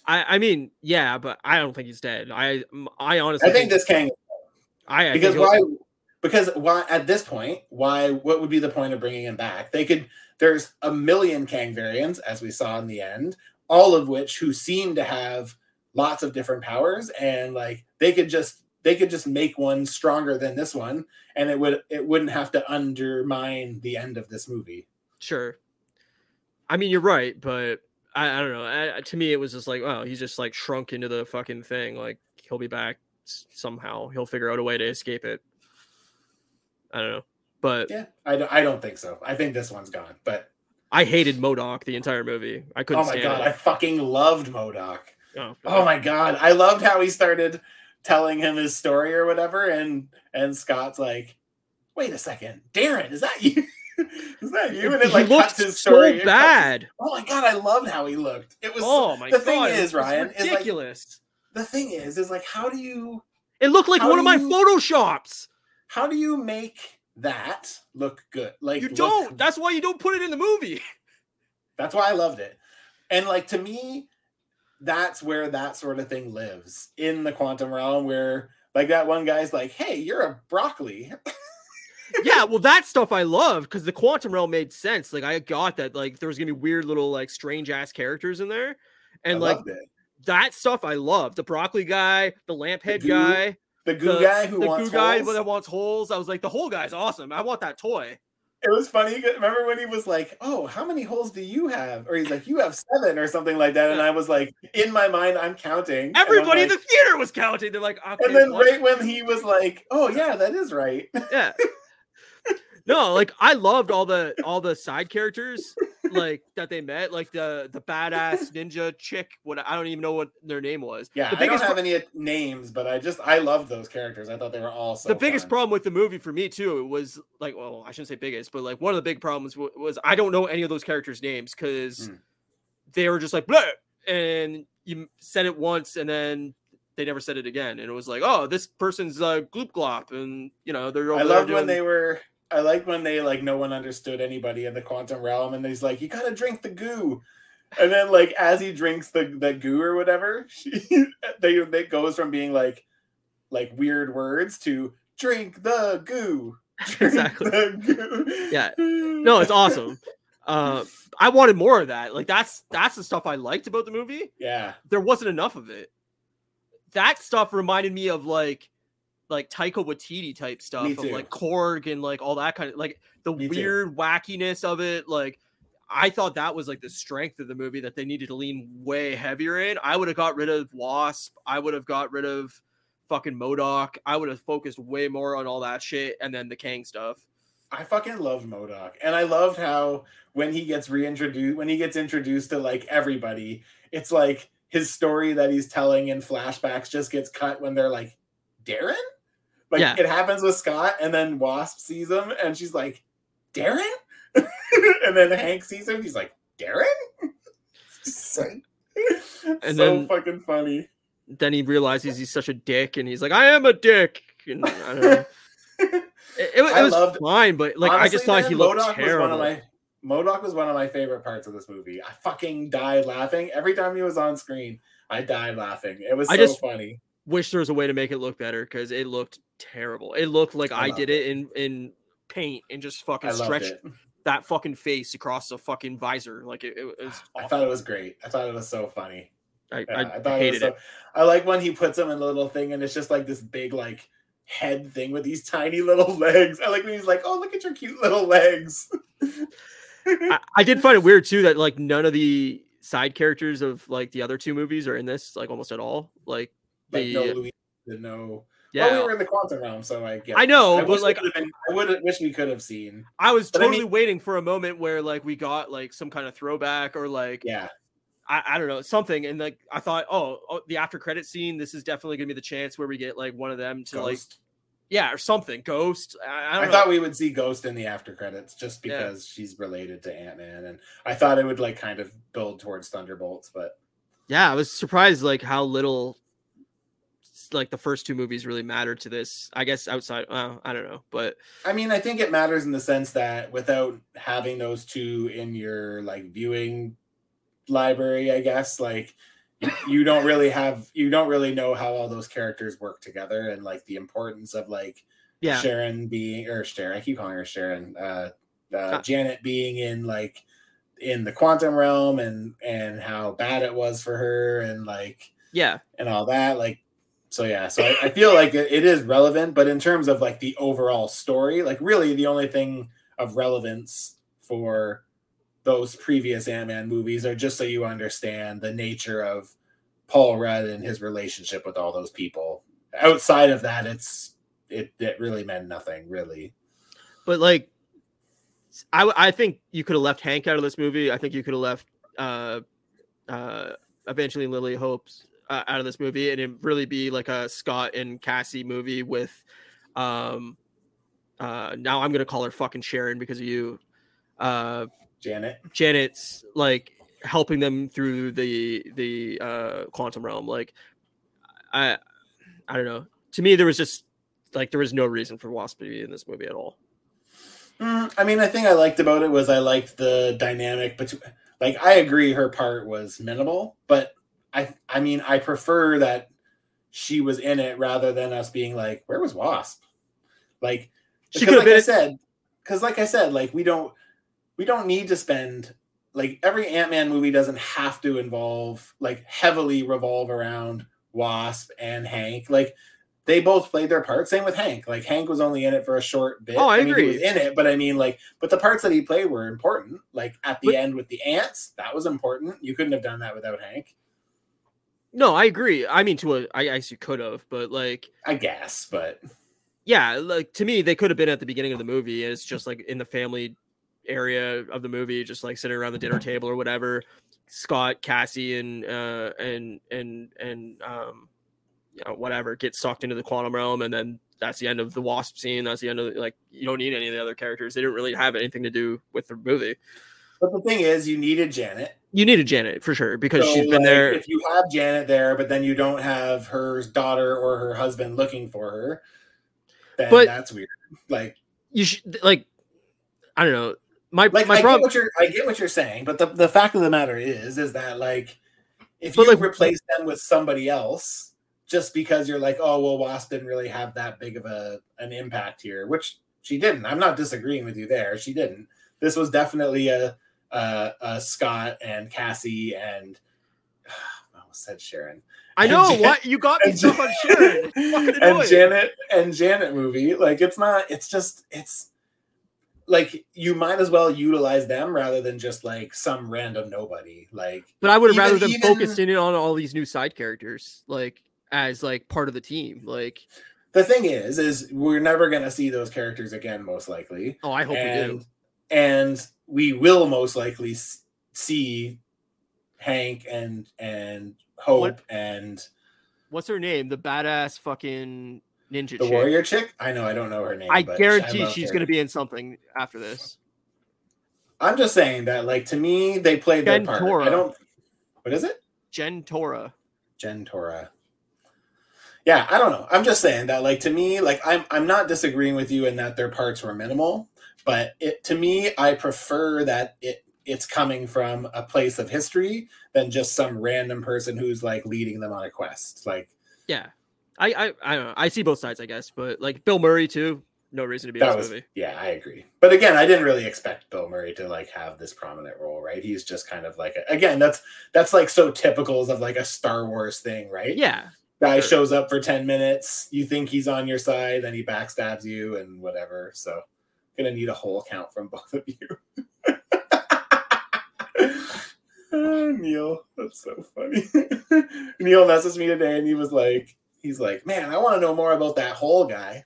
I, I mean, yeah, but I don't think he's dead. I I honestly I think, think this Kang I, I because why because why at this point, why what would be the point of bringing him back? They could there's a million Kang variants as we saw in the end, all of which who seem to have lots of different powers and like they could just they could just make one stronger than this one and it would it wouldn't have to undermine the end of this movie. Sure. I mean, you're right, but I, I don't know. I, to me, it was just like, oh, he's just like shrunk into the fucking thing. Like he'll be back somehow. He'll figure out a way to escape it. I don't know, but yeah, I don't, I don't think so. I think this one's gone. But I hated MODOK the entire movie. I couldn't. Oh my god, it. I fucking loved MODOK. Oh, oh my god, I loved how he started telling him his story or whatever, and and Scott's like, "Wait a second, Darren, is that you?" Is that you? And it like cuts his story. So bad. oh my god, I loved how he looked. It was. Oh my the god. The thing is, Ryan, ridiculous. Is like, the thing is, is like, how do you? It looked like one of my you, photoshops. How do you make that look good? Like you don't. That's why you don't put it in the movie. That's why I loved it. And like to me, that's where that sort of thing lives in the quantum realm, where like that one guy's like, "Hey, you're a broccoli." yeah, well, that stuff I love because the quantum realm made sense. Like I got that, like there was gonna be weird little like strange ass characters in there, and I like that stuff I love. The broccoli guy, the lamp head guy, the goo the, guy who the wants goo guy holes. that wants holes. I was like, the hole guy's awesome. I want that toy. It was funny. Remember when he was like, "Oh, how many holes do you have?" Or he's like, "You have seven or something like that." And I was like, in my mind, I'm counting. Everybody like, in the theater was counting. They're like, okay, and then what? right when he was like, "Oh yeah, that is right." Yeah. no, like I loved all the all the side characters like that they met, like the the badass ninja chick. What I don't even know what their name was. Yeah, the I don't have pro- any names, but I just I loved those characters. I thought they were all so the biggest fun. problem with the movie for me too was like, well, I shouldn't say biggest, but like one of the big problems w- was I don't know any of those characters' names because mm. they were just like Bleh! and you said it once and then they never said it again, and it was like, oh, this person's uh, gloop glop, and you know they're. I loved doing... when they were I like when they like no one understood anybody in the quantum realm, and he's like, "You gotta drink the goo," and then like as he drinks the the goo or whatever, she, they it goes from being like like weird words to drink the goo. Drink exactly. The goo. Yeah. No, it's awesome. Uh, I wanted more of that. Like that's that's the stuff I liked about the movie. Yeah. There wasn't enough of it. That stuff reminded me of like like Taika Waititi type stuff of like Korg and like all that kind of like the Me weird too. wackiness of it. Like I thought that was like the strength of the movie that they needed to lean way heavier in. I would have got rid of Wasp. I would have got rid of fucking MODOK. I would have focused way more on all that shit and then the Kang stuff. I fucking love MODOK. And I loved how when he gets reintroduced when he gets introduced to like everybody, it's like his story that he's telling in flashbacks just gets cut when they're like, Darren? Like yeah. it happens with Scott, and then Wasp sees him, and she's like, Darren? and then Hank sees him, he's like, Darren? and so then, fucking funny. Then he realizes he's such a dick, and he's like, I am a dick. And I don't know. it, it, it was loved, fine, but like honestly, I just thought man, he looked MODOK terrible. Was one of my, MODOK was one of my favorite parts of this movie. I fucking died laughing every time he was on screen. I died laughing. It was so I just funny. Wish there was a way to make it look better because it looked terrible. It looked like I, I did it. it in in paint and just fucking stretched that fucking face across the fucking visor. Like it, it was. I thought it was great. I thought it was so funny. I, yeah, I, I thought hated it, so, it. I like when he puts him in the little thing and it's just like this big like head thing with these tiny little legs. I like when he's like, "Oh, look at your cute little legs." I, I did find it weird too that like none of the side characters of like the other two movies are in this like almost at all. Like, like the no Luis, no yeah, well, we were in the quantum realm, so I get. I know, I but like, been, I would wish we could have seen. I was totally I mean, waiting for a moment where like we got like some kind of throwback or like yeah, I, I don't know something, and like I thought, oh, oh, the after credit scene. This is definitely gonna be the chance where we get like one of them to Ghost. like, yeah, or something. Ghost. I, I, I thought we would see Ghost in the after credits just because yeah. she's related to Ant Man, and I thought it would like kind of build towards Thunderbolts, but yeah, I was surprised like how little like the first two movies really matter to this. I guess outside, well, I don't know, but I mean, I think it matters in the sense that without having those two in your like viewing library, I guess like you don't really have you don't really know how all those characters work together and like the importance of like yeah Sharon being or Sharon, I keep calling her Sharon, uh, uh, uh Janet being in like in the quantum realm and and how bad it was for her and like yeah and all that like so yeah, so I, I feel like it, it is relevant, but in terms of like the overall story, like really the only thing of relevance for those previous Ant-Man movies are just so you understand the nature of Paul Rudd and his relationship with all those people. Outside of that, it's it it really meant nothing, really. But like, I I think you could have left Hank out of this movie. I think you could have left uh uh Evangeline Lilly Hopes uh, out of this movie and it really be like a Scott and Cassie movie with um uh now I'm gonna call her fucking Sharon because of you. Uh Janet. Janet's like helping them through the the uh quantum realm. Like I I don't know. To me there was just like there was no reason for Wasp to be in this movie at all. Mm, I mean, the thing I liked about it was I liked the dynamic between. Like, I agree, her part was minimal, but I I mean I prefer that she was in it rather than us being like, where was Wasp? Like she could like I said, because like I said, like we don't we don't need to spend like every ant-man movie doesn't have to involve like heavily revolve around wasp and hank. Like they both played their part. Same with hank. Like hank was only in it for a short bit. Oh, I mean, he agree. was in it but i mean like but the parts that he played were important. Like at the But- end with the ants that was important. You couldn't have done that without hank No, I agree. I mean, to a, I guess you could have, but like, i guess but yeah, like to me, they could have been at the beginning of the movie. and It's just like in the family area of the movie, just like sitting around the dinner table or whatever. Scott, Cassie, and uh, and and and um, you know, whatever get sucked into the quantum realm, and then that's the end of the wasp scene. That's the end of the, like you don't need any of the other characters. They didn't really have anything to do with the movie. but the thing is you needed janet You needed Janet for sure because So, she's been like, there. If you have Janet there, but then you don't have her daughter or her husband looking for her, then But- that's weird. Like, You should like, I don't know. My like my I get problem. what you're I get what you're saying, but the, the fact of the matter is, is that like if you like- replace them with somebody else, just because you're like, oh well, Wasp didn't really have that big of a an impact here, which she didn't. I'm not disagreeing with you there. She didn't. This was definitely a a, a Scott and Cassie and I almost said Sharon. I know Jan- what you got me and stuff on Sharon. And. Janet and Janet movie. Like it's not. It's just. It's like you might as well utilize them rather than just like some random nobody. Like But I would have rather them even- focused in on all these new side characters, like as like part of the team. Like, the thing is, is we're never gonna see those characters again, most likely. oh, I hope we and do. And we will most likely see Hank and and Hope What- and What's her name? The badass fucking ninja the chick. warrior chick. I know I don't know her name. I guarantee love she's her. to be in something after this. I'm just saying that, like to me, they played their part. Tora. I don't. What is it? Jentorra. Jen Tora. Yeah, I don't know. I'm just saying that, like to me, like I'm I'm not disagreeing with you in that their parts were minimal, but it to me, I prefer that it it's coming from a place of history than just some random person who's like leading them on a quest. Like Yeah, I I I don't know. I see both sides, I guess, but like Bill Murray too. No reason to be in this was movie. yeah, I agree. But again, I didn't really expect Bill Murray to like have this prominent role, right? He's just kind of like a, again, that's that's like so typical of like a Star Wars thing, right? Yeah, guy Sure. shows up for 10 minutes you think he's on your side then he backstabs you and whatever so gonna need a whole account from both of you oh, neil that's so funny neil messaged me today and he was like he's like man i want to know more about that whole guy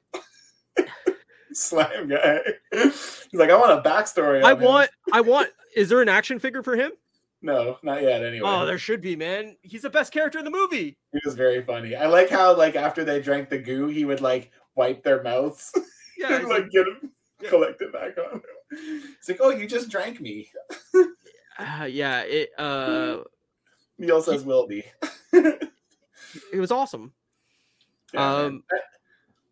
slime guy he's like i want a backstory I on him." want. I want. Is there an action figure for him? No not yet anyway Oh, there should be, man. He's the best character in the movie. He was very funny. I like how like after they drank the goo, he would like wipe their mouths Yeah, and like like, get him Yeah. collect it back on him. It's like, oh, you just drank me. uh, yeah. It uh, Neil says will be. it was awesome. Um,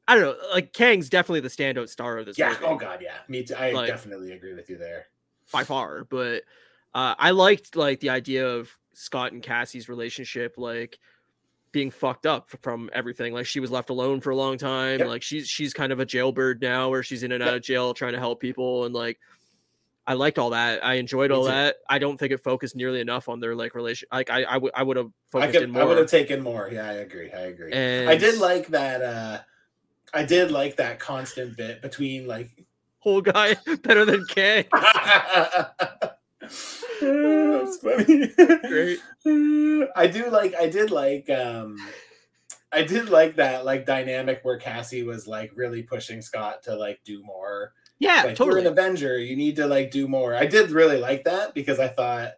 I don't know. Like Kang's definitely the standout star of this yeah. movie. Oh god, yeah. Me too. I Like- definitely agree with you there. by far. But uh, I liked like the idea of Scott and Cassie's relationship, like being fucked up from everything. Like she was left alone for a long time. Yep. Like she's she's kind of a jailbird now, where she's in and out of jail trying to help people, and like I liked all that. I enjoyed all that. I don't think it focused nearly enough on their like relation. Like I I would I would have I focused could. in I would have taken more. Yeah, I agree. I agree. and I did like that. uh I did like that constant bit between like whole guy better than Kang. That's funny. Great. I do like I did like um I did like that like dynamic where Cassie was like really pushing Scott to like do more. Yeah, Like totally. you're an Avenger, you need to like do more. I did really like that because I thought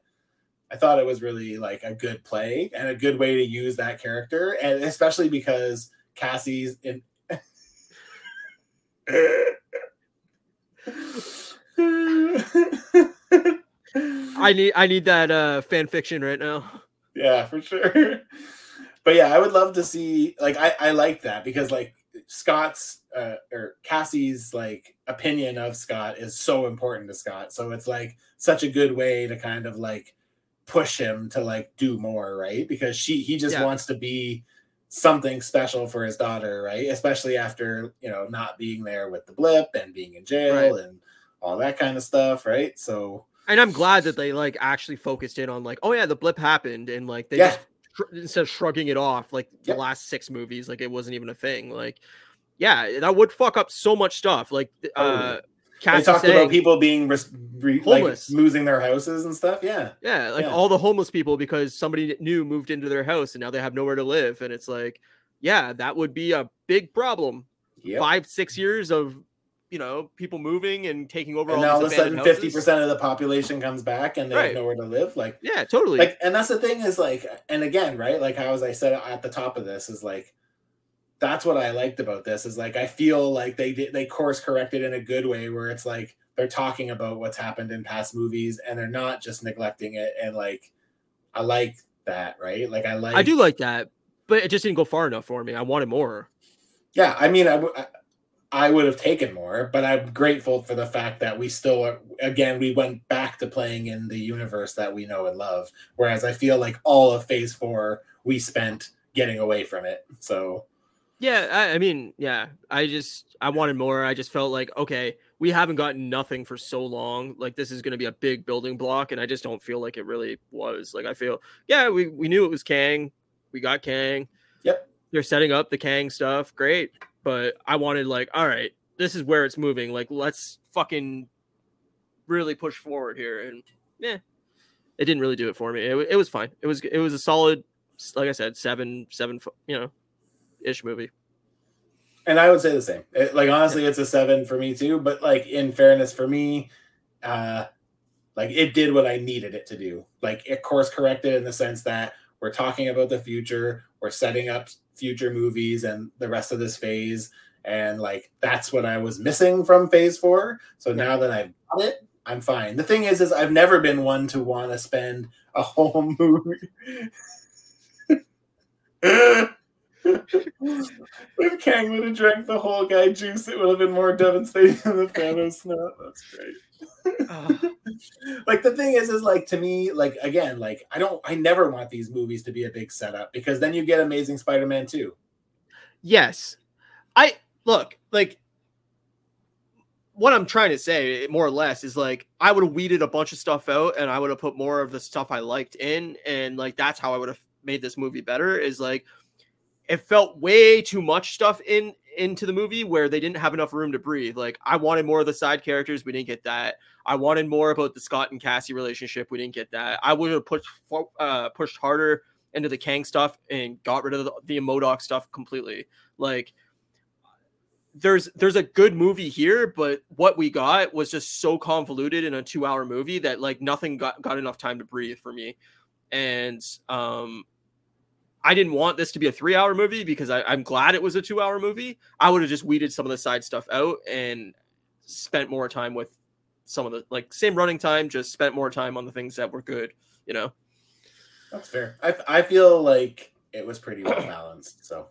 I thought it was really like a good play and a good way to use that character, and especially because Cassie's in. I need I need that uh fan fiction right now. yeah, for sure. But yeah, I would love to see like I I like that because like Scott's uh, or Cassie's like opinion of Scott is so important to Scott. So it's like such a good way to kind of like push him to like do more, right? Because she he just Yeah. wants to be something special for his daughter, right? Especially after, you know, not being there with the blip and being in jail Right. and all that kind of stuff, right? So And I'm glad that they like actually focused in on like, oh yeah, the blip happened, and like they Yeah. just instead of shrugging it off like the Yep. last six movies, like it wasn't even a thing. Like, yeah, that would fuck up so much stuff. Like, uh. They talked saying, about people being res- re- like Homeless. losing their houses and stuff. Yeah, Yeah, like Yeah. all the homeless people because somebody new moved into their house and now they have nowhere to live. And it's like, yeah, that would be a big problem. yep. Five, six years of, you know, people moving and taking over and all now all of a sudden, fifty percent of the population comes back and they Right. have nowhere to live. Like, Yeah, totally. like, and that's the thing is like, and again, right? Like how as I said at the top of this is like, that's what I liked about this is like I feel like they did they course corrected in a good way where it's like they're talking about what's happened in past movies and they're not just neglecting it and like I like that right like I like I do like that, but it just didn't go far enough for me. I wanted more. yeah I mean I, I- I would have taken more but I'm grateful for the fact that we still are, again we went back to playing in the universe that we know and love whereas I feel like all of phase 4 we spent getting away from it so Yeah, I, I mean, yeah, I just I wanted more. I just felt like okay, we haven't gotten nothing for so long. Like this is going to be a big building block, and I just don't feel like it really was. Like I feel, yeah, we we knew it was Kang, we got Kang. Yep. They're setting up the Kang stuff, great. But I wanted like, all right, this is where it's moving. Like let's fucking really push forward here, and yeah, it didn't really do it for me. It, it was fine. It was it was a solid, like I said, seven seven, you know, ish movie. and I would say the same. It- like honestly, it's a seven for me too. But like in fairness, for me, uh, like it did what I needed it to do. Like it course corrected in the sense that we're talking about the future, we're setting up future movies and the rest of this phase, and like that's what I was missing from phase four. So now that I've got it, I'm fine. The thing is, is I've never been one to want to spend a whole movie. if Kang would have drank the whole guy juice, it would have been more devastating than the Thanos snap. That's great. like the thing is, is like to me, like again, like I don't, I never want these movies to be a big setup because then you get Amazing Spider-Man too. Yes. I look like what I'm trying to say, eh, more or less, is like I would have weeded a bunch of stuff out and I would have put more of the stuff I liked in. And like that's how I would have made this movie better. Is like it felt way too much stuff in into the movie where they didn't have enough room to breathe. Like I wanted more of the side characters, we didn't get that. I wanted more about the Scott and Cassie relationship, we didn't get that. I would have pushed uh, pushed harder into the Kang stuff and got rid of the, the MODOK stuff completely. Like there's there's a good movie here, but what we got was just so convoluted in a two hour movie that like nothing got, got enough time to breathe for me. And um I didn't want this to be a three hour movie because I, I'm glad it was a two hour movie. I would have just weeded some of the side stuff out and spent more time with some of the like same running time, just spent more time on the things that were good, you know. That's fair. I I feel like it was pretty well balanced. So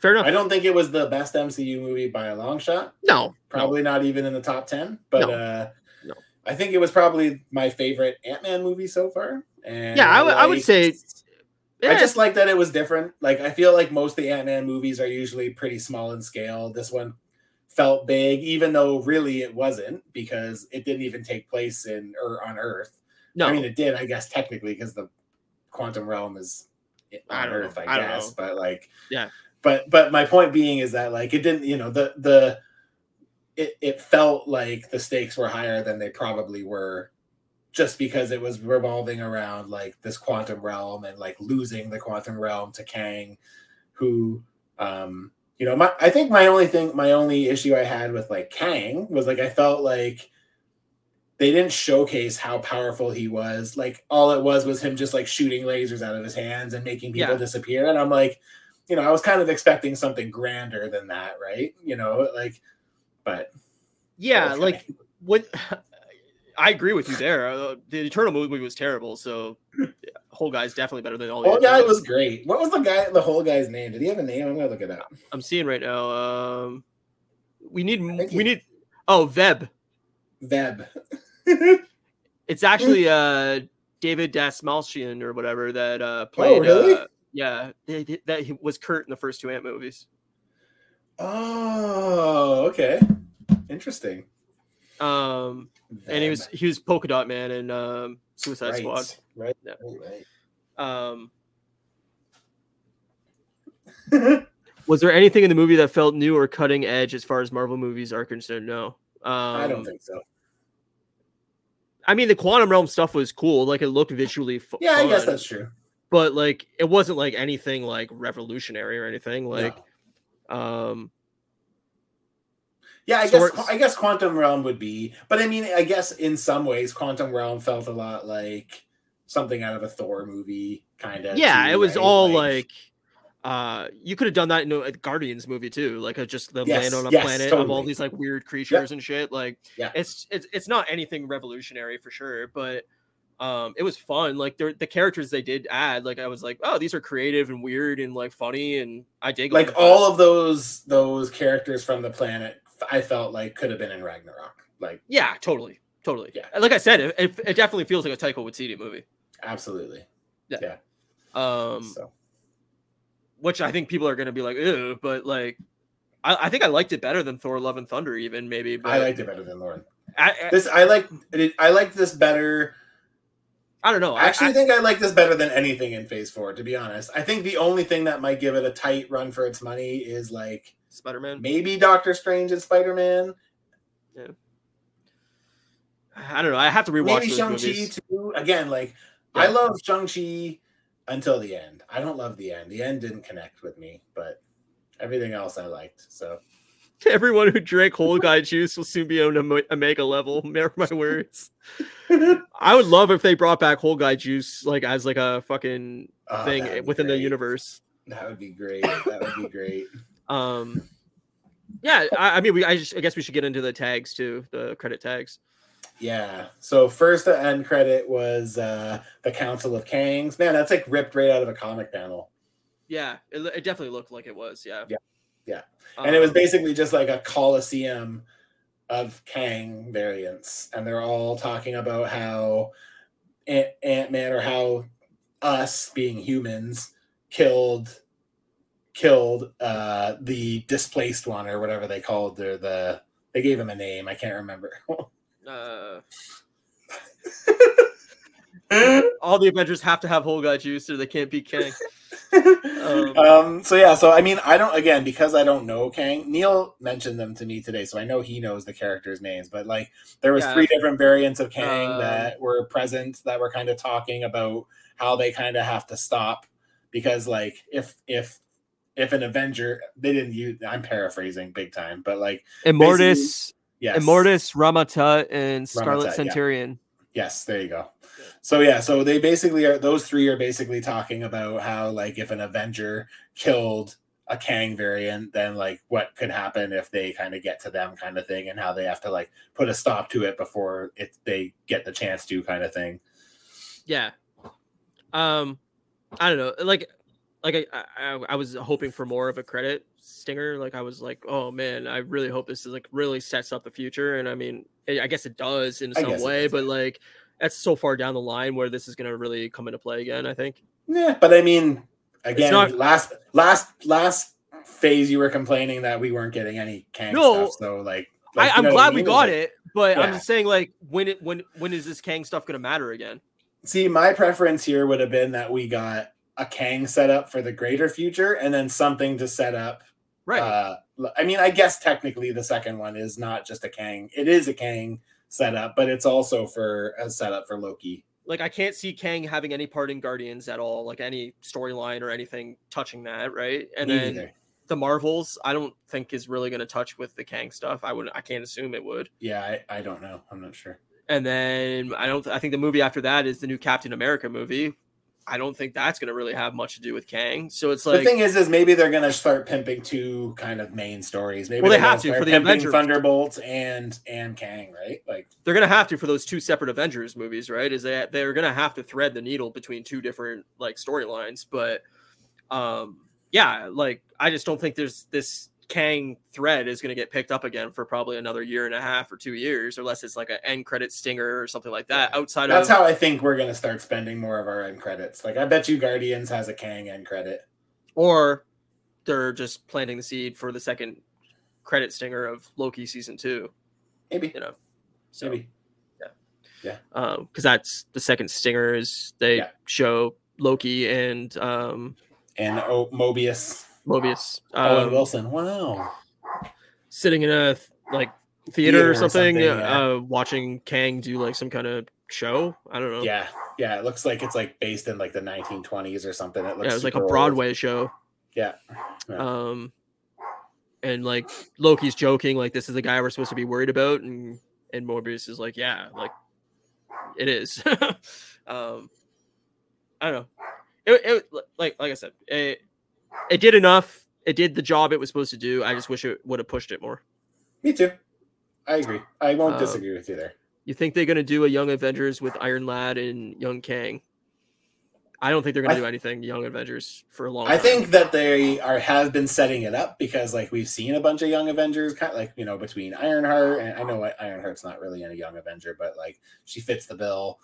Fair enough. I don't think it was the best MCU movie by a long shot. no, Probably not even in the top ten. But No. uh, No. I think it was probably my favorite Ant Man movie so far. And Yeah, I would- I would liked- say- I just like that it was different. Like I feel like most of the Ant Man movies are usually pretty small in scale. This one felt big, even though really it wasn't because it didn't even take place in or on Earth. no. I mean, it did, I guess, technically, because the quantum realm is I on don't Earth, know. I, I guess. But like, Yeah. But but my point being is that like it didn't, you know, the the it it felt like the stakes were higher than they probably were, just because it was revolving around like this quantum realm and like losing the quantum realm to Kang, who um you know my I think my only thing my only issue I had with like Kang was like I felt like they didn't showcase how powerful he was. Like all it was was him just like shooting lasers out of his hands and making people Yeah. disappear. And I'm like, you know, I was kind of expecting something grander than that, right? You know, like, but yeah, like when I agree with you there. Uh, the Eternal movie was terrible, so whole guy's definitely better than all the whole guy was great. What was the guy? The whole guy's name? Did he have a name? I'm gonna look it up. I'm seeing right now. Um, we need we he- need. Oh, Veb. Veb. It's actually uh David Dastmalchian or whatever that uh played. Oh, really? Uh, yeah, they- they- that he was Kurt in the first two Ant movies. oh, okay. Interesting. Um, and he was he was Polka Dot Man in um, Suicide right, Squad. Right. Yeah. Right. Um, was there anything in the movie that felt new or cutting edge as far as Marvel movies are concerned? No. Um, I don't think so. I mean, the quantum realm stuff was cool. Like it looked visually. F- Yeah, I guess that's true. But like, it wasn't like anything like revolutionary or anything. Like, No. um, Yeah, I Swords- guess I guess Quantum Realm would be, but I mean, I guess in some ways, Quantum Realm felt a lot like something out of a Thor movie, kind of. yeah, it was all like, uh, you could have done that in a Guardians movie too. Like, uh, just the Yes, land on a yes, planet of all these like weird creatures and shit. Like, Yeah. it's it's it's not anything revolutionary for sure, but. Um, it was fun. Like the the characters they did add, like I was like, oh, these are creative and weird and like funny, and I dig. like all of those those characters from the planet. I felt like could have been in Ragnarok. Like, Yeah, totally, totally. Yeah. like I said, it, it, it definitely feels like a Taika Waititi movie. absolutely. Yeah. yeah. Um, So which I think people are going to be like, ew, but like, I, I think I liked it better than Thor: Love and Thunder, even maybe. But I liked it better than I, This I like. I liked this better. I don't know. I actually I, think I like this better than anything in Phase Four. To be honest, I think the only thing that might give it a tight run for its money is like Spider Man. maybe Doctor Strange and Spider Man. Yeah. I don't know. I have to rewatch Maybe Shang Chi too. Again, like Yeah. I love Shang Chi until the end. I don't love the end. The end didn't connect with me, but everything else I liked. So Everyone who drank whole guy juice will soon be on a Omega level. Mark my words. I would love if they brought back whole guy juice like as like a fucking Oh, thing within the universe. That would be great. That would be great. Um, yeah, I, I mean, we I, just, I guess we should get into the tags too, the credit tags. Yeah. So first the end credit was uh the Council of Kangs. Man, that's like ripped right out of a comic panel. Yeah, it, it definitely looked like it was. Yeah, Yeah, yeah. and it was Um, basically just like a coliseum of Kang variants, and they're all talking about how Ant Man or how us being humans killed killed uh the displaced one or whatever they called their the they gave him a name I can't remember. uh, all the Avengers have to have whole guy juice, or they can't beat Kang. Um, um, so yeah, so I mean, I don't again because I don't know Kang. Neil mentioned them to me today, so I know he knows the characters' names. But like, there was Yeah. three different variants of Kang Um, that were present that were kind of talking about how they kind of have to stop because like if if if an Avenger they didn't use I'm paraphrasing big time, but like Immortus, yes, Immortus, Rama-Tut, and Scarlet Rama-Tut, yeah. Centurion. Yes, there you go. So yeah, so they basically are those three are basically talking about how like if an Avenger killed a Kang variant, then like what could happen if they kind of get to them kind of thing and how they have to like put a stop to it before it they get the chance to kind of thing. Yeah. Um, I don't know. Like, like I, I, I was hoping for more of a credit stinger. Like, I was like, oh man, I really hope this is like really sets up the future. And I mean, I I guess it does in some way, but like, that's so far down the line where this is going to really come into play again. I think. Yeah, but I mean again not- last last last phase you were complaining that we weren't getting any Kang No. stuff. So like, I, like, you I'm glad I we mean? got Like- it, but I'm just saying, like, when it when when is this Kang stuff going to matter again? See, my preference here would have been that we got a Kang set up for the greater future and then something to set up. Right. Uh, I mean, I guess technically the second one is not just a Kang, it is a Kang setup, but it's also for a setup for Loki. like I can't see Kang having any part in Guardians at all, like any storyline or anything touching that, right? And Me then neither. the Marvels, I don't think is really going to touch with the Kang stuff. I would, I can't assume it would. Yeah, I, I don't know. I'm not sure. And then I don't, I think the movie after that is the new Captain America movie. I don't think that's going to really have much to do with Kang. So it's like the thing is, is maybe they're gonna start pimping two kind of main stories. Maybe Well, they have to for the Avengers. Thunderbolts and and Kang, right? Like, they're going to have to for those two separate Avengers movies, right? Is that they're going to have to thread the needle between two different like storylines. But um, yeah, like I just don't think there's this Kang thread is going to get picked up again for probably another year and a half or two years, unless it's like an end credit stinger or something like that. Outside of that's of how I think we're gonna start spending more of our end credits. Like, I bet you Guardians has a Kang end credit. or they're just planting the seed for the second credit stinger of Loki season two. Maybe. You know, So, Maybe. yeah, Yeah. Um, because that's the second stinger is they Yeah. show Loki and um And oh, Mobius, Mobius Owen um, Wilson. Wow. sitting in a like theater, Theater or or something, something, yeah. uh, watching Kang do like some kind of show. I don't know. Yeah, yeah. It looks like it's like based in like the 1920s or something. It looks yeah, it was like a super old. Broadway show. Yeah. Yeah. Um, and like Loki's joking, like this is the guy we're supposed to be worried about, and and Morbius is like, yeah, like it is. um, I don't know. It, it like like I said, it it did enough. It did the job it was supposed to do. I just wish it would have pushed it more. Me too. I agree. I won't Um, disagree with you there. You think they're gonna do a Young Avengers with Iron Lad and Young Kang? I don't think they're gonna I- do anything Young Avengers for a long. I time. think that they are have been setting it up because like we've seen a bunch of young Avengers, kind of like you know between Ironheart and I know Ironheart's not really a young Avenger, but like she fits the bill.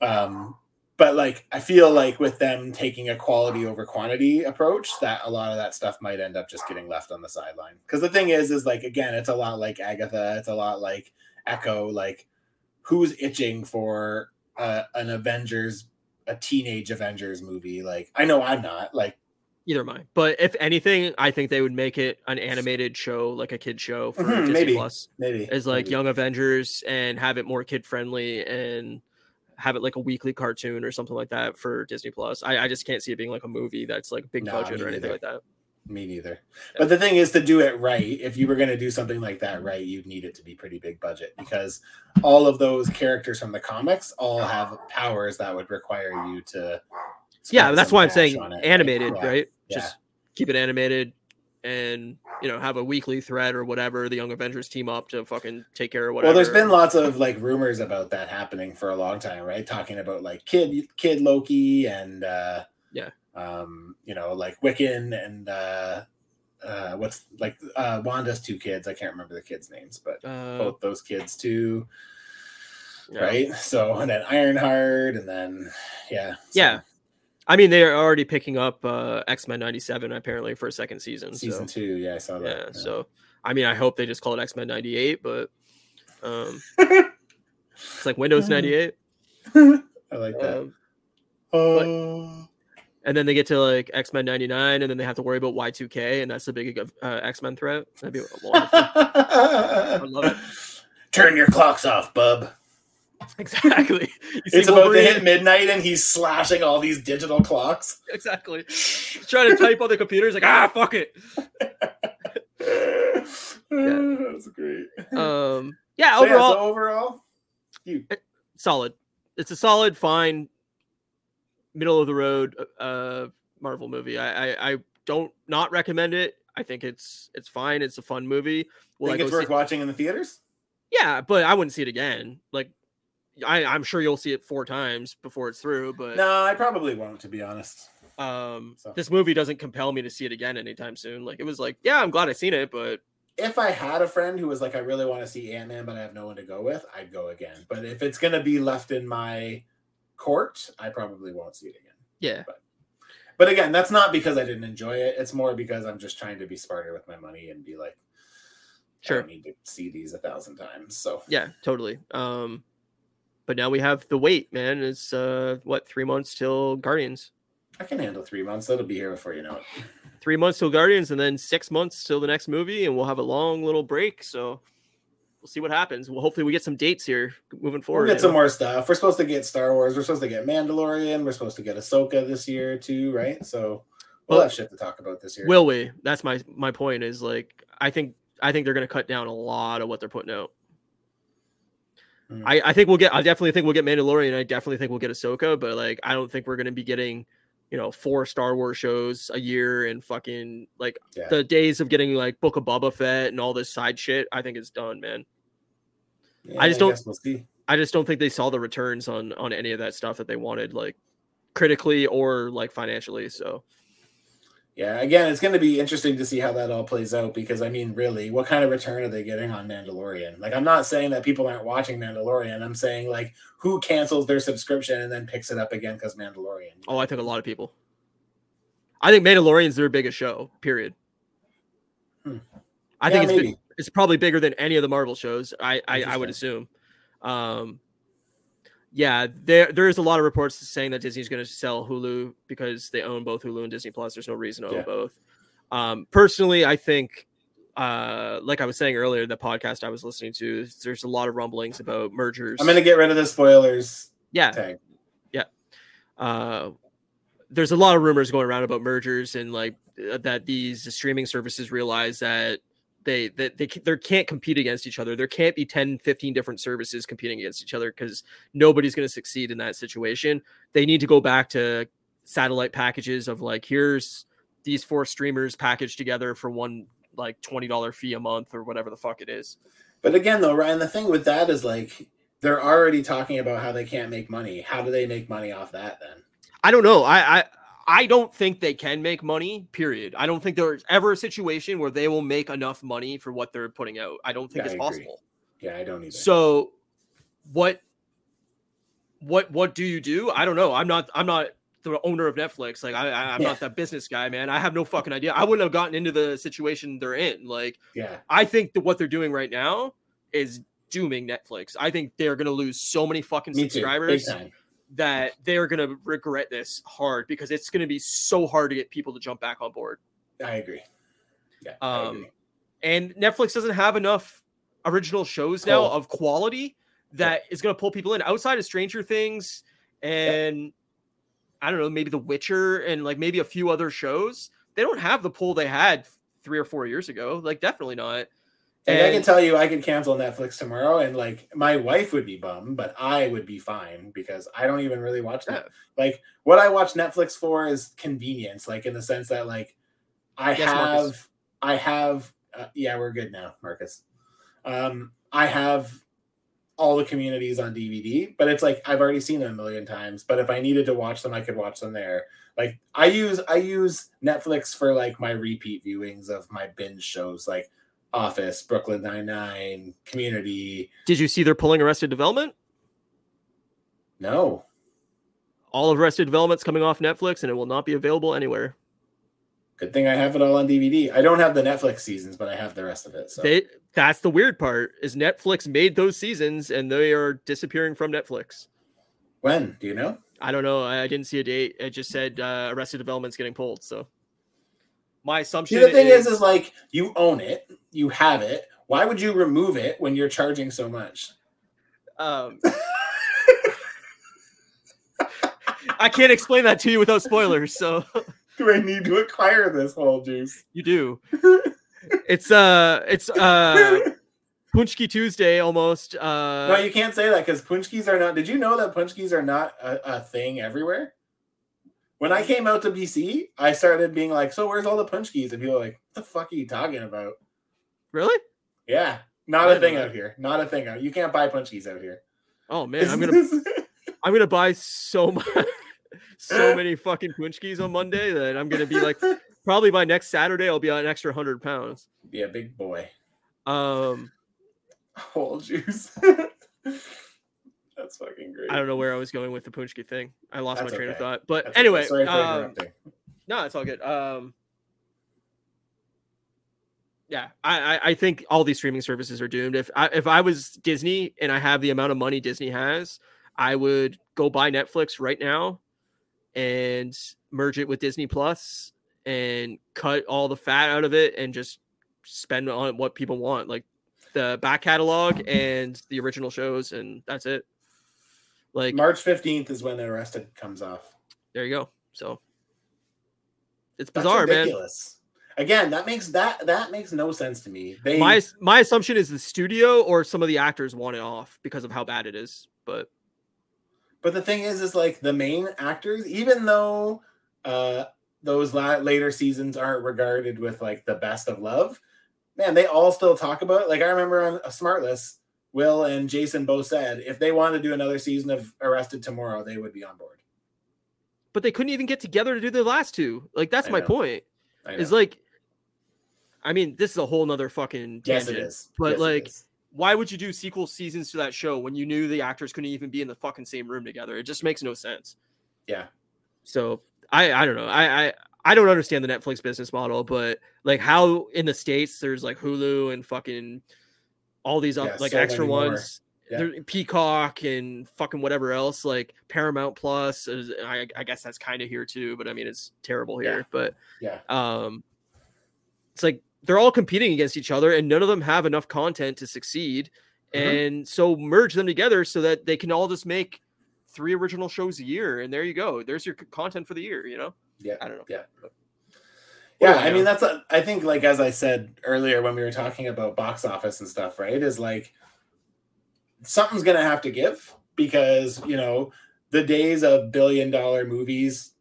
Um, but like I feel like with them taking a quality over quantity approach, that a lot of that stuff might end up just getting left on the sideline. Because the thing is, is like again, it's a lot like Agatha, it's a lot like Echo. Like who's itching for uh, an Avengers, a teenage Avengers movie? Like I know I'm not. Like Either am I. But if anything, I think they would make it an animated show, like a kid show for Mhm, Disney maybe. Plus. maybe Is like maybe. Young Avengers and have it more kid friendly and have it like a weekly cartoon or something like that for Disney Plus. I, I just can't see it being like a movie that's like big budget or anything neither. like that. Me neither. But the thing is, to do it right, if you were going to do something like that right, you'd need it to be pretty big budget because all of those characters from the comics all have powers that would require you to. Yeah, that's why I'm saying it, animated, Yeah, right? yeah. Just keep it animated and you know have a weekly thread or whatever. The Young Avengers team up to fucking take care of whatever. Well, there's been lots of like rumors about that happening for a long time, right? Talking about like kid kid Loki and uh Yeah. um, you know, like Wiccan and uh uh what's like uh Wanda's two kids. I can't remember the kids' names, but uh, both those kids too. yeah. right? So and then Ironheart, and then yeah, so- Yeah. I mean, they're already picking up uh, X Men '97 apparently for a second season. season so, two. Yeah, I saw that. yeah. that. So, I mean, I hope they just call it X Men '98, but um, it's like Windows '98. I like that. Um, oh, and then they get to like X Men '99, and then they have to worry about Y2K, and that's the big uh, X Men threat. That'd be wonderful. I love it. Turn your clocks off, bub. exactly. It's about to hit midnight, and he's slashing all these digital clocks. Exactly. He's trying to type on the computer. He's like, ah, fuck it. That's great. Um, yeah. So, yeah, Overall, so overall, you solid. It's a solid, fine, middle of the road uh Marvel movie. I I, I don't not recommend it. I think it's it's fine. It's a fun movie. Will think I it's worth watching in the theaters? Yeah, but I wouldn't see it again. Like I, I'm sure you'll see it four times before it's through, but No, I probably won't, to be honest. um So- this movie doesn't compel me to see it again anytime soon. Like it was like, yeah, I'm glad I seen it, but if I had a friend who was like, I really want to see Ant Man, but I have no one to go with, I'd go again. But if it's gonna be left in my court, I probably won't see it again. yeah. But but again, that's not because I didn't enjoy it. It's more because I'm just trying to be smarter with my money and be like, I Sure. don't need to see these a thousand times. So Yeah, totally. Um but now we have the wait, man. It's uh what, three months till Guardians. I can handle three months. That'll be here before you know it. three months till Guardians, and then six months till the next movie, and we'll have a long little break. So we'll see what happens. Well, hopefully we get some dates here moving forward. We'll get some more stuff. We're supposed to get Star Wars. We're supposed to get Mandalorian. We're supposed to get Ahsoka this year too, right? So we'll Well, have shit to talk about this year. Will we? That's my my point. Is like I think I think they're going to cut down a lot of what they're putting out. Hmm. I, I think we'll get. I definitely think we'll get Mandalorian. I definitely think we'll get Ahsoka, but like I don't think we're going to be getting, you know, four Star Wars shows a year and fucking like Yeah. the days of getting like Book of Boba Fett and all this side shit. I think it's done, man. Yeah, I just don't- We'll see. I just don't think they saw the returns on on any of that stuff that they wanted, like critically or like financially. So Yeah, again, it's going to be interesting to see how that all plays out because I mean, really, what kind of return are they getting on Mandalorian? Like, I'm not saying that people aren't watching Mandalorian. I'm saying like, who cancels their subscription and then picks it up again because Mandalorian? oh, I think a lot of people. I think Mandalorian's their biggest show. Period. Hmm. I Yeah, think it's big, it's probably bigger than any of the Marvel shows. I I, I would assume. Um, yeah, there there is a lot of reports saying that Disney's going to sell Hulu because they own both Hulu and Disney Plus. There's no reason to own Yeah. both. Um, personally, I think, uh, like I was saying earlier, the podcast I was listening to, there's a lot of rumblings about mergers. I'm gonna get rid of the spoilers yeah, tag. uh, there's a lot of rumors going around about mergers and like uh, that these streaming services realize that they that they, they can't compete against each other. There can't be 10, 15 different services competing against each other because nobody's going to succeed in that situation. They need to go back to satellite packages of like here's these four streamers packaged together for one like $20 fee a month or whatever the fuck it is. But again, though, Ryan, the thing with that is like they're already talking about how they can't make money. How do they make money off that then? I don't know. I, I I don't think they can make money. Period. I don't think there's ever a situation where they will make enough money for what they're putting out. I don't think Yeah, it's possible. Yeah, I don't either. So, what what what do you do? I don't know. I'm not I'm not the owner of Netflix. Like I, I I'm Yeah. not that business guy, man. I have no fucking idea. I wouldn't have gotten into the situation they're in. Like yeah, I think that what they're doing right now is dooming Netflix. I think they're gonna lose so many fucking me too. Subscribers time. That they're going to regret this hard because it's going to be so hard to get people to jump back on board. I agree. Yeah, I Um, agree. and Netflix doesn't have enough original shows now of quality that is going to pull people in outside of Stranger Things and I don't know, maybe The Witcher and like maybe a few other shows. They don't have the pull they had three or four years ago. Like, definitely not. Like, I can tell you, I could cancel Netflix tomorrow, and like my wife would be bummed, but I would be fine because I don't even really watch that. Like what I watch Netflix for is convenience, like in the sense that like I Yes, have, Marcus. I have, uh, yeah, we're good now, Marcus. Um, I have all the communities on DVD, but it's like I've already seen them a million times. But if I needed to watch them, I could watch them there. Like I use I use Netflix for like my repeat viewings of my binge shows, like Office, Brooklyn Nine Nine, Community. Did you see they're pulling Arrested Development? No, All of Arrested Development's coming off Netflix and it will not be available anywhere. good thing I have it all on DVD. I don't have the Netflix seasons, but I have the rest of it. So They that's the weird part is Netflix made those seasons and they are disappearing from Netflix. when do you know? I don't know. I didn't see a date. It just said uh, Arrested Development's getting pulled. So my assumption See, the thing is, is, is like you own it, you have it. Why would you remove it when you're charging so much? um, I can't explain that to you without spoilers. So Do I need to acquire this whole juice? you do. It's uh, it's uh, Punchki Tuesday almost. Uh, no, you can't say that because punchkis are not. Did you know that punchkis are not a, a thing everywhere? When I came out to BC, I started being like, "So where's all the punchkis?" And people are like, "What the fuck are you talking about?" Really? Yeah, not a thing out here. Not a thing out. You can't buy punchies out here. Oh man, I'm gonna I'm gonna buy so much, so many fucking punchies on Monday that I'm gonna be like, probably by next Saturday I'll be on an extra hundred pounds. be a big boy. Um, Whole juice. That's fucking great. I don't know where I was going with the punchki thing. I lost That's my train of thought. But That's okay. anyway, Sorry for um, no, it's all good. Um, yeah, I, I I think all these streaming services are doomed. If I if I was Disney and I have the amount of money Disney has, I would go buy Netflix right now and merge it with Disney Plus and cut all the fat out of it and just spend on what people want, like the back catalog and the original shows, and that's it. Like March fifteenth is when the arrested comes off. there you go. So it's bizarre, man. Again, that makes that that makes no sense to me. They my my assumption is the studio or some of the actors want it off because of how bad it is. But but the thing is, is like the main actors, even though uh those la- later seasons aren't regarded with like the best of love, man, they all still talk about it. Like I remember on a Smartless, Will and Jason both said if they wanted to do another season of Arrested tomorrow, they would be on board. but they couldn't even get together to do the last two. Like that's I my know. point. Is like, I mean, this is a whole nother fucking yes, tangent. it is. but, Yes, like, is. Why would you do sequel seasons to that show when you knew the actors couldn't even be in the fucking same room together? It just makes no sense. yeah, So I I don't know. I I I don't understand the Netflix business model, but like how in the states there's like Hulu and fucking all these up like so extra ones, yeah. Peacock and fucking whatever else, like Paramount Plus. I, I guess that's kind of here too, but I mean it's terrible here. Yeah. But yeah, um, it's like they're all competing against each other, and none of them have enough content to succeed. Mm-hmm. And so merge them together so that they can all just make three original shows a year, and there you go. There's your content for the year. You know? Yeah. I don't know. Yeah. Yeah, I mean that's a, I think like as I said earlier when we were talking about box office and stuff, right? Is like something's going to have to give because, you know, the days of billion dollar movies,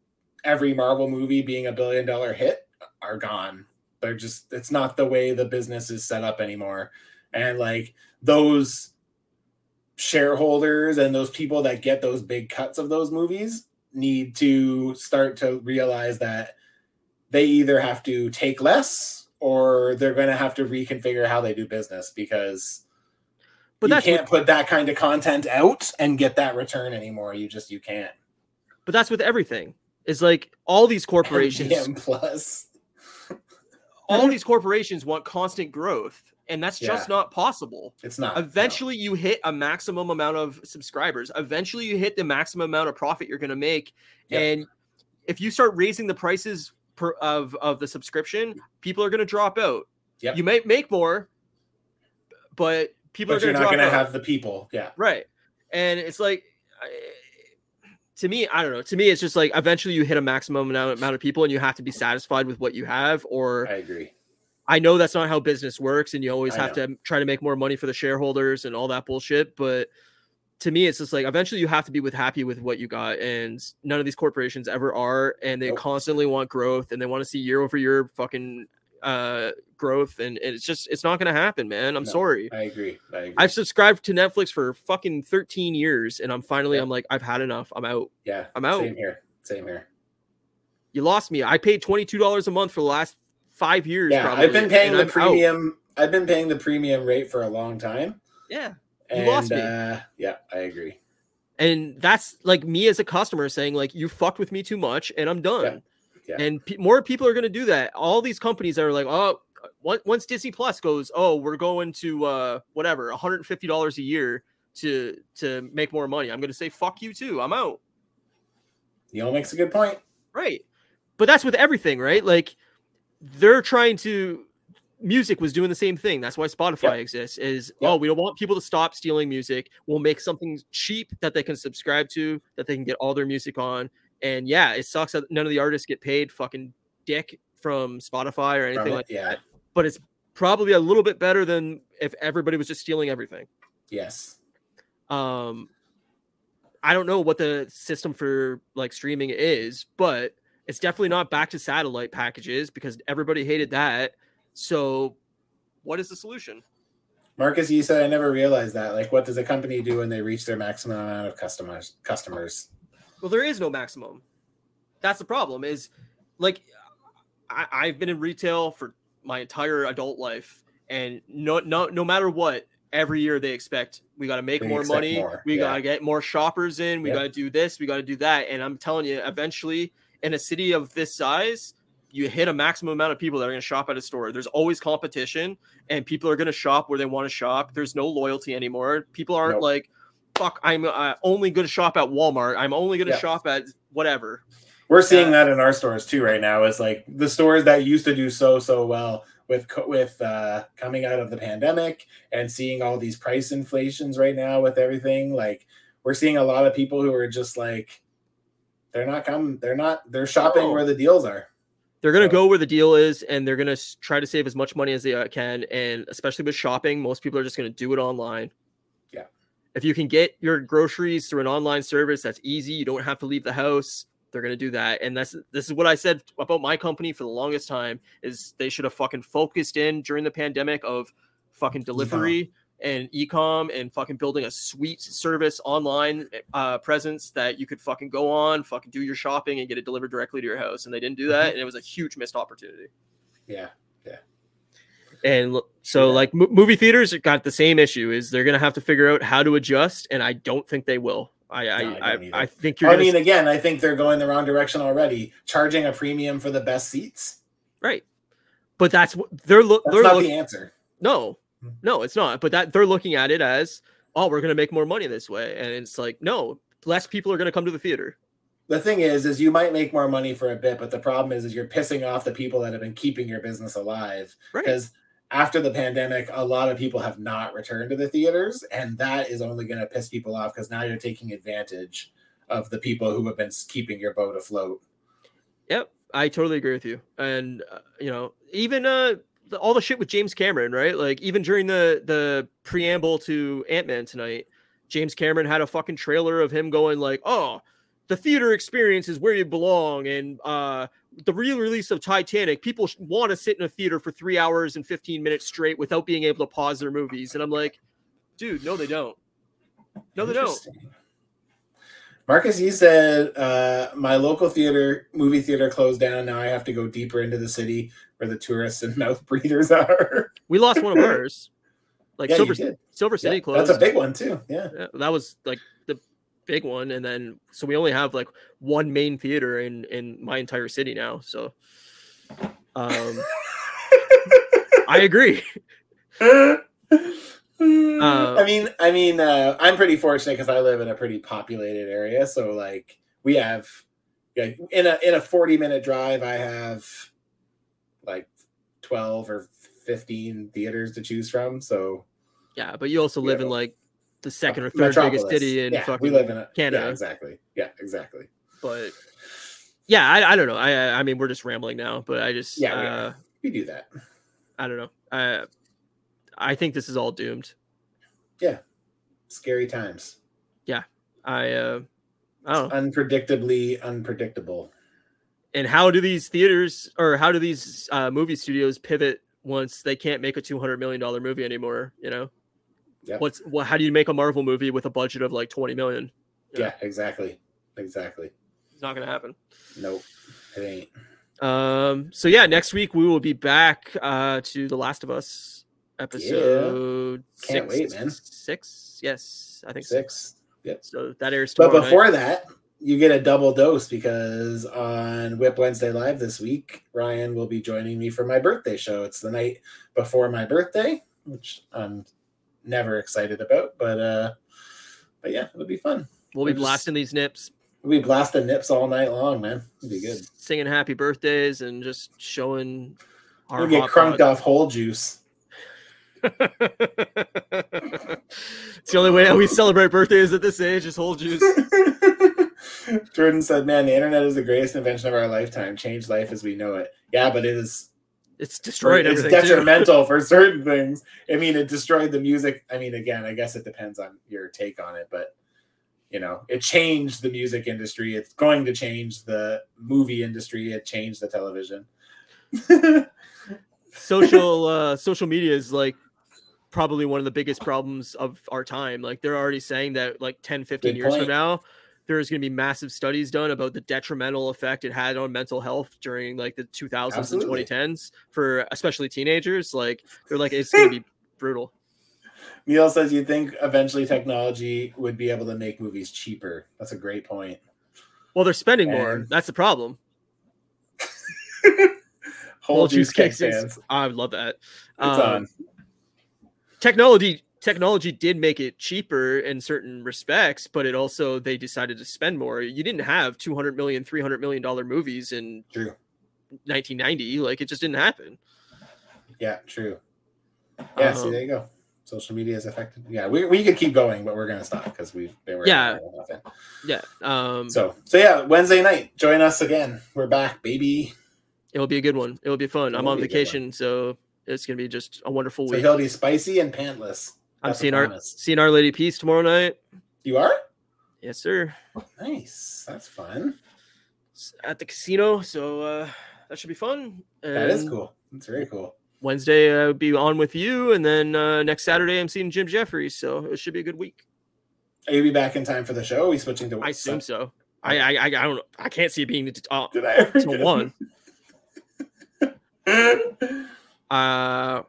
every Marvel movie being a billion dollar hit are gone. They're just, it's not the way the business is set up anymore. And like those shareholders and those people that get those big cuts of those movies need to start to realize that they either have to take less or they're going to have to reconfigure how they do business because but you can't what, put that kind of content out and get that return anymore. You just you can't. But that's with everything. It's like all these corporations plus all these corporations want constant growth and that's just not possible. It's not. Eventually, no. you hit a maximum amount of subscribers. Eventually, you hit the maximum amount of profit you're going to make, yep. and if you start raising the prices per, of of the subscription, people are going to drop out. Yep. You might make more, but people but are not going to have the people. Yeah. Right. And it's like, to me, I don't know. To me, it's just like eventually you hit a maximum amount, of people and you have to be satisfied with what you have. Or I agree. I know that's not how business works, and you always have to try to make more money for the shareholders and all that bullshit. But to me, it's just like eventually you have to be with happy with what you got, and none of these corporations ever are, and they nope. constantly want growth, and they want to see year over year fucking uh growth and it's just it's not gonna happen man. I'm no, sorry. I agree. I agree. I've subscribed to netflix for fucking 13 years and i'm finally yeah. i'm like i've had enough. I'm out. Yeah i'm out. same here same here. You lost me. I paid $22 a month for the last five years yeah probably, i've been paying the I'm premium out. i've been paying the premium rate for a long time. Yeah you and, lost me. uh, yeah i agree. And that's like me as a customer saying like you fucked with me too much and i'm done. yeah. Yeah. And pe- more people are going to do that. All these companies that are like, oh, once Disney Plus goes, oh, we're going to uh, whatever, $150 a year to to make more money. I'm going to say fuck you too. I'm out. Neil makes a good point. Right. But that's with everything, right? Like they're trying to music was doing the same thing. That's why Spotify yep. exists. Is yep. oh, we don't want people to stop stealing music. We'll make something cheap that they can subscribe to, that they can get all their music on, and yeah, it sucks that none of the artists get paid fucking dick from Spotify or anything like yeah. that. But it's probably a little bit better than if everybody was just stealing everything. Yes. Um I don't know what the system for like streaming is, but it's definitely not back to satellite packages because everybody hated that. So what is the solution? Marcus, you said I never realized that. Like, what does a company do when they reach their maximum amount of customers? Customers. Well, there is no maximum. That's the problem. Is like I, I've been in retail for my entire adult life, and no, no, no matter what, every year they expect we got to make they more money, more. we yeah. got to get more shoppers in, we yep. got to do this, we got to do that, and I'm telling you, eventually, in a city of this size, you hit a maximum amount of people that are going to shop at a store. There's always competition, and people are going to shop where they want to shop. There's no loyalty anymore. People aren't nope. like fuck, I'm uh, only going to shop at Walmart. I'm only going to yeah. shop at whatever. We're seeing uh, that in our stores too right now. Is like the stores that used to do so so well with with uh, coming out of the pandemic and seeing all these price inflations right now with everything. Like we're seeing a lot of people who are just like they're not coming. They're not. They're shopping where the deals are. They're gonna so. go where the deal is, and they're gonna try to save as much money as they uh, can. And especially with shopping, most people are just gonna do it online. If you can get your groceries through an online service, that's easy. You don't have to leave the house. They're gonna do that, and that's this is what I said about my company for the longest time. Is they should have fucking focused in during the pandemic of fucking delivery and ecom and fucking building a sweet service online uh, presence that you could fucking go on, fucking do your shopping and get it delivered directly to your house. And they didn't do that, mm-hmm. and it was a huge missed opportunity. Yeah, yeah. And so, yeah. like m- movie theaters got the same issue: is they're gonna have to figure out how to adjust, and I don't think they will. I no, I, I, I, think you're. I mean, again, I think they're going the wrong direction already, charging a premium for the best seats. Right, but that's what they're, lo- that's they're not the answer. No, hmm. no, it's not. But that they're looking at it as oh, we're gonna make more money this way, and it's like, no, less people are gonna come to the theater. The thing is, is you might make more money for a bit, but the problem is, is you're pissing off the people that have been keeping your business alive. Right. After the pandemic, a lot of people have not returned to the theaters, and that is only going to piss people off because now you're taking advantage of the people who have been keeping your boat afloat. Yep, I totally agree with you. And uh, you know, even uh the, all the shit with James Cameron, right? Like even during the the preamble to Ant Man tonight, James Cameron had a fucking trailer of him going like, "Oh, the theater experience is where you belong," and uh, the re-release of Titanic, people want to sit in a theater for three hours and fifteen minutes straight without being able to pause their movies. And I'm like, dude, no, they don't. No, they don't. Marcus, you said uh, my local theater, movie theater, closed down. Now I have to go deeper into the city where the tourists and mouth breathers are. We lost one of ours. Like Yeah, Silver, did. Silver City Yeah, closed. That's a big one too. Yeah. Yeah, that was like big one, and then so we only have like one main theater in in my entire city now. So, um, I agree. I mean, I mean, uh, I'm pretty fortunate because I live in a pretty populated area. So, like, we have, yeah, in a in a 40 minute drive, I have like 12 or 15 theaters to choose from. So, Yeah, but you also live in like the second or third biggest city in yeah, fucking we live in a Canada. Yeah, exactly. Yeah, exactly. But yeah, I, I don't know. I I mean, we're just rambling now, but I just Yeah, we uh. We do that. I don't know. I I think this is all doomed. Yeah, scary times. Yeah, I uh, I don't. Unpredictably unpredictable. And how do these theaters or how do these uh, movie studios pivot once they can't make a two hundred million dollar movie anymore? You know, Yeah. what's what? How do you make a Marvel movie with a budget of like twenty million? Yeah, Yeah. exactly. Exactly. It's not gonna happen. Nope. It ain't. Um. So yeah, next week we will be back uh, to The Last of Us episode. Can't six, wait, man. Six. Yes, I think so. Six. Yep. So that airs But tomorrow. night. before that, you get a double dose because on Whip Wednesday Live this week, Ryan will be joining me for my birthday show. It's the night before my birthday, which I'm never excited about, but uh but yeah, it'll be fun. we'll be we're just- blasting these nips, We'll be blasting nips all night long, man. It'll be good. singing happy birthdays, and just showing our We'll get crunked off whole juice. it's the only way we celebrate birthdays at this age is whole juice. Jordan said, Man, the internet is the greatest invention of our lifetime. Changed life as we know it. Yeah, but it is It's destroyed it's detrimental for certain things. I mean, it destroyed the music. I mean, again, I guess it depends on your take on it, but you know, it changed the music industry. It's going to change the movie industry. It changed the television. social uh social media is like probably one of the biggest problems of our time like they're already saying that like 10 15 Good years from now there's going to be massive studies done about the detrimental effect it had on mental health during like the 2000s Absolutely. and 2010s for especially teenagers like they're like it's going to be brutal Neil says you think eventually technology would be able to make movies cheaper. That's a great point. well they're spending more that's the problem Whole, juice juice kick kicks i would love that It's Um, on. technology technology did make it cheaper in certain respects but it also they decided to spend more you didn't have 200 million 300 million dollar movies in True. 1990 like it just didn't happen Yeah, true. Yeah, see, Um, there you go. Social media is affected. Yeah, we, we could keep going, but we're gonna stop because we've they were Yeah. yeah um So so yeah, Wednesday night, join us again. We're back, baby. it'll be a good one it'll be fun It i'm on be a good one. vacation so it's gonna be just a wonderful So week So he'll be spicy and pantless. I'm seeing our seeing our lady peace tomorrow night You are yes sir nice. That's fun. It's at the casino so uh that should be fun That is cool. That's very cool. wednesday i'll be on with you and then uh next saturday i'm seeing Jim Jefferies so it should be a good week Are you be back in time for the show? Are we switching to I assume so. I I I, I don't. I can't see it being uh, Did I ever to one. Uh,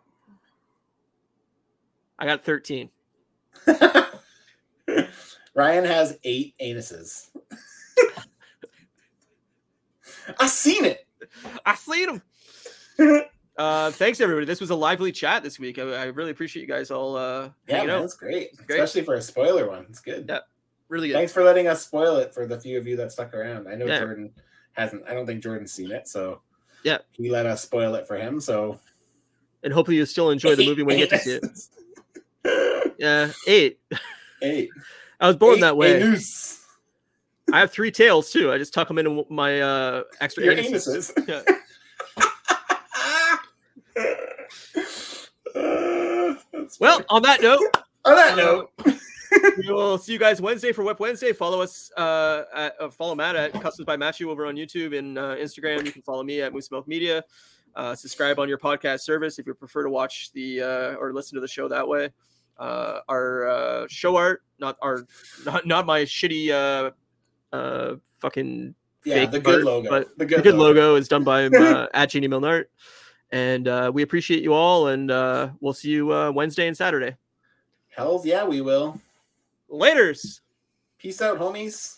I got thirteen. Ryan has eight anuses. I seen it. I seen them. Uh, thanks everybody. This was a lively chat this week. I, I really appreciate you guys all. Uh, yeah, man, that's great. great. especially for a spoiler one. It's good. Yeah. Really good. Thanks for letting us spoil it for the few of you that stuck around. I know Yeah. Jordan hasn't. I don't think Jordan's seen it, so Yeah. he let us spoil it for him. So And hopefully you still enjoy the movie when you get to see it. Yeah, eight. Eight. I was born Eight that way. anus. I have three tails too. I just tuck them into my uh, extra Your anuses. anuses. Yeah. Uh, Well, funny. on that note, on that note, we will see you guys Wednesday for Whip Wednesday. Follow us, uh, at, uh, follow Matt at Customs by Matthew over on YouTube and uh, Instagram. You can follow me at Moose Milk Media. Uh, subscribe on your podcast service if you prefer to watch the uh, or listen to the show that way. Uh, our uh, show art, not our, not, not my shitty uh, uh, fucking yeah, the good art, logo. but the the good, good logo is done by uh, at Genie Milnart. And uh, we appreciate you all, and uh, we'll see you uh, Wednesday and Saturday. Hells yeah, we will. Laters. Peace out, homies.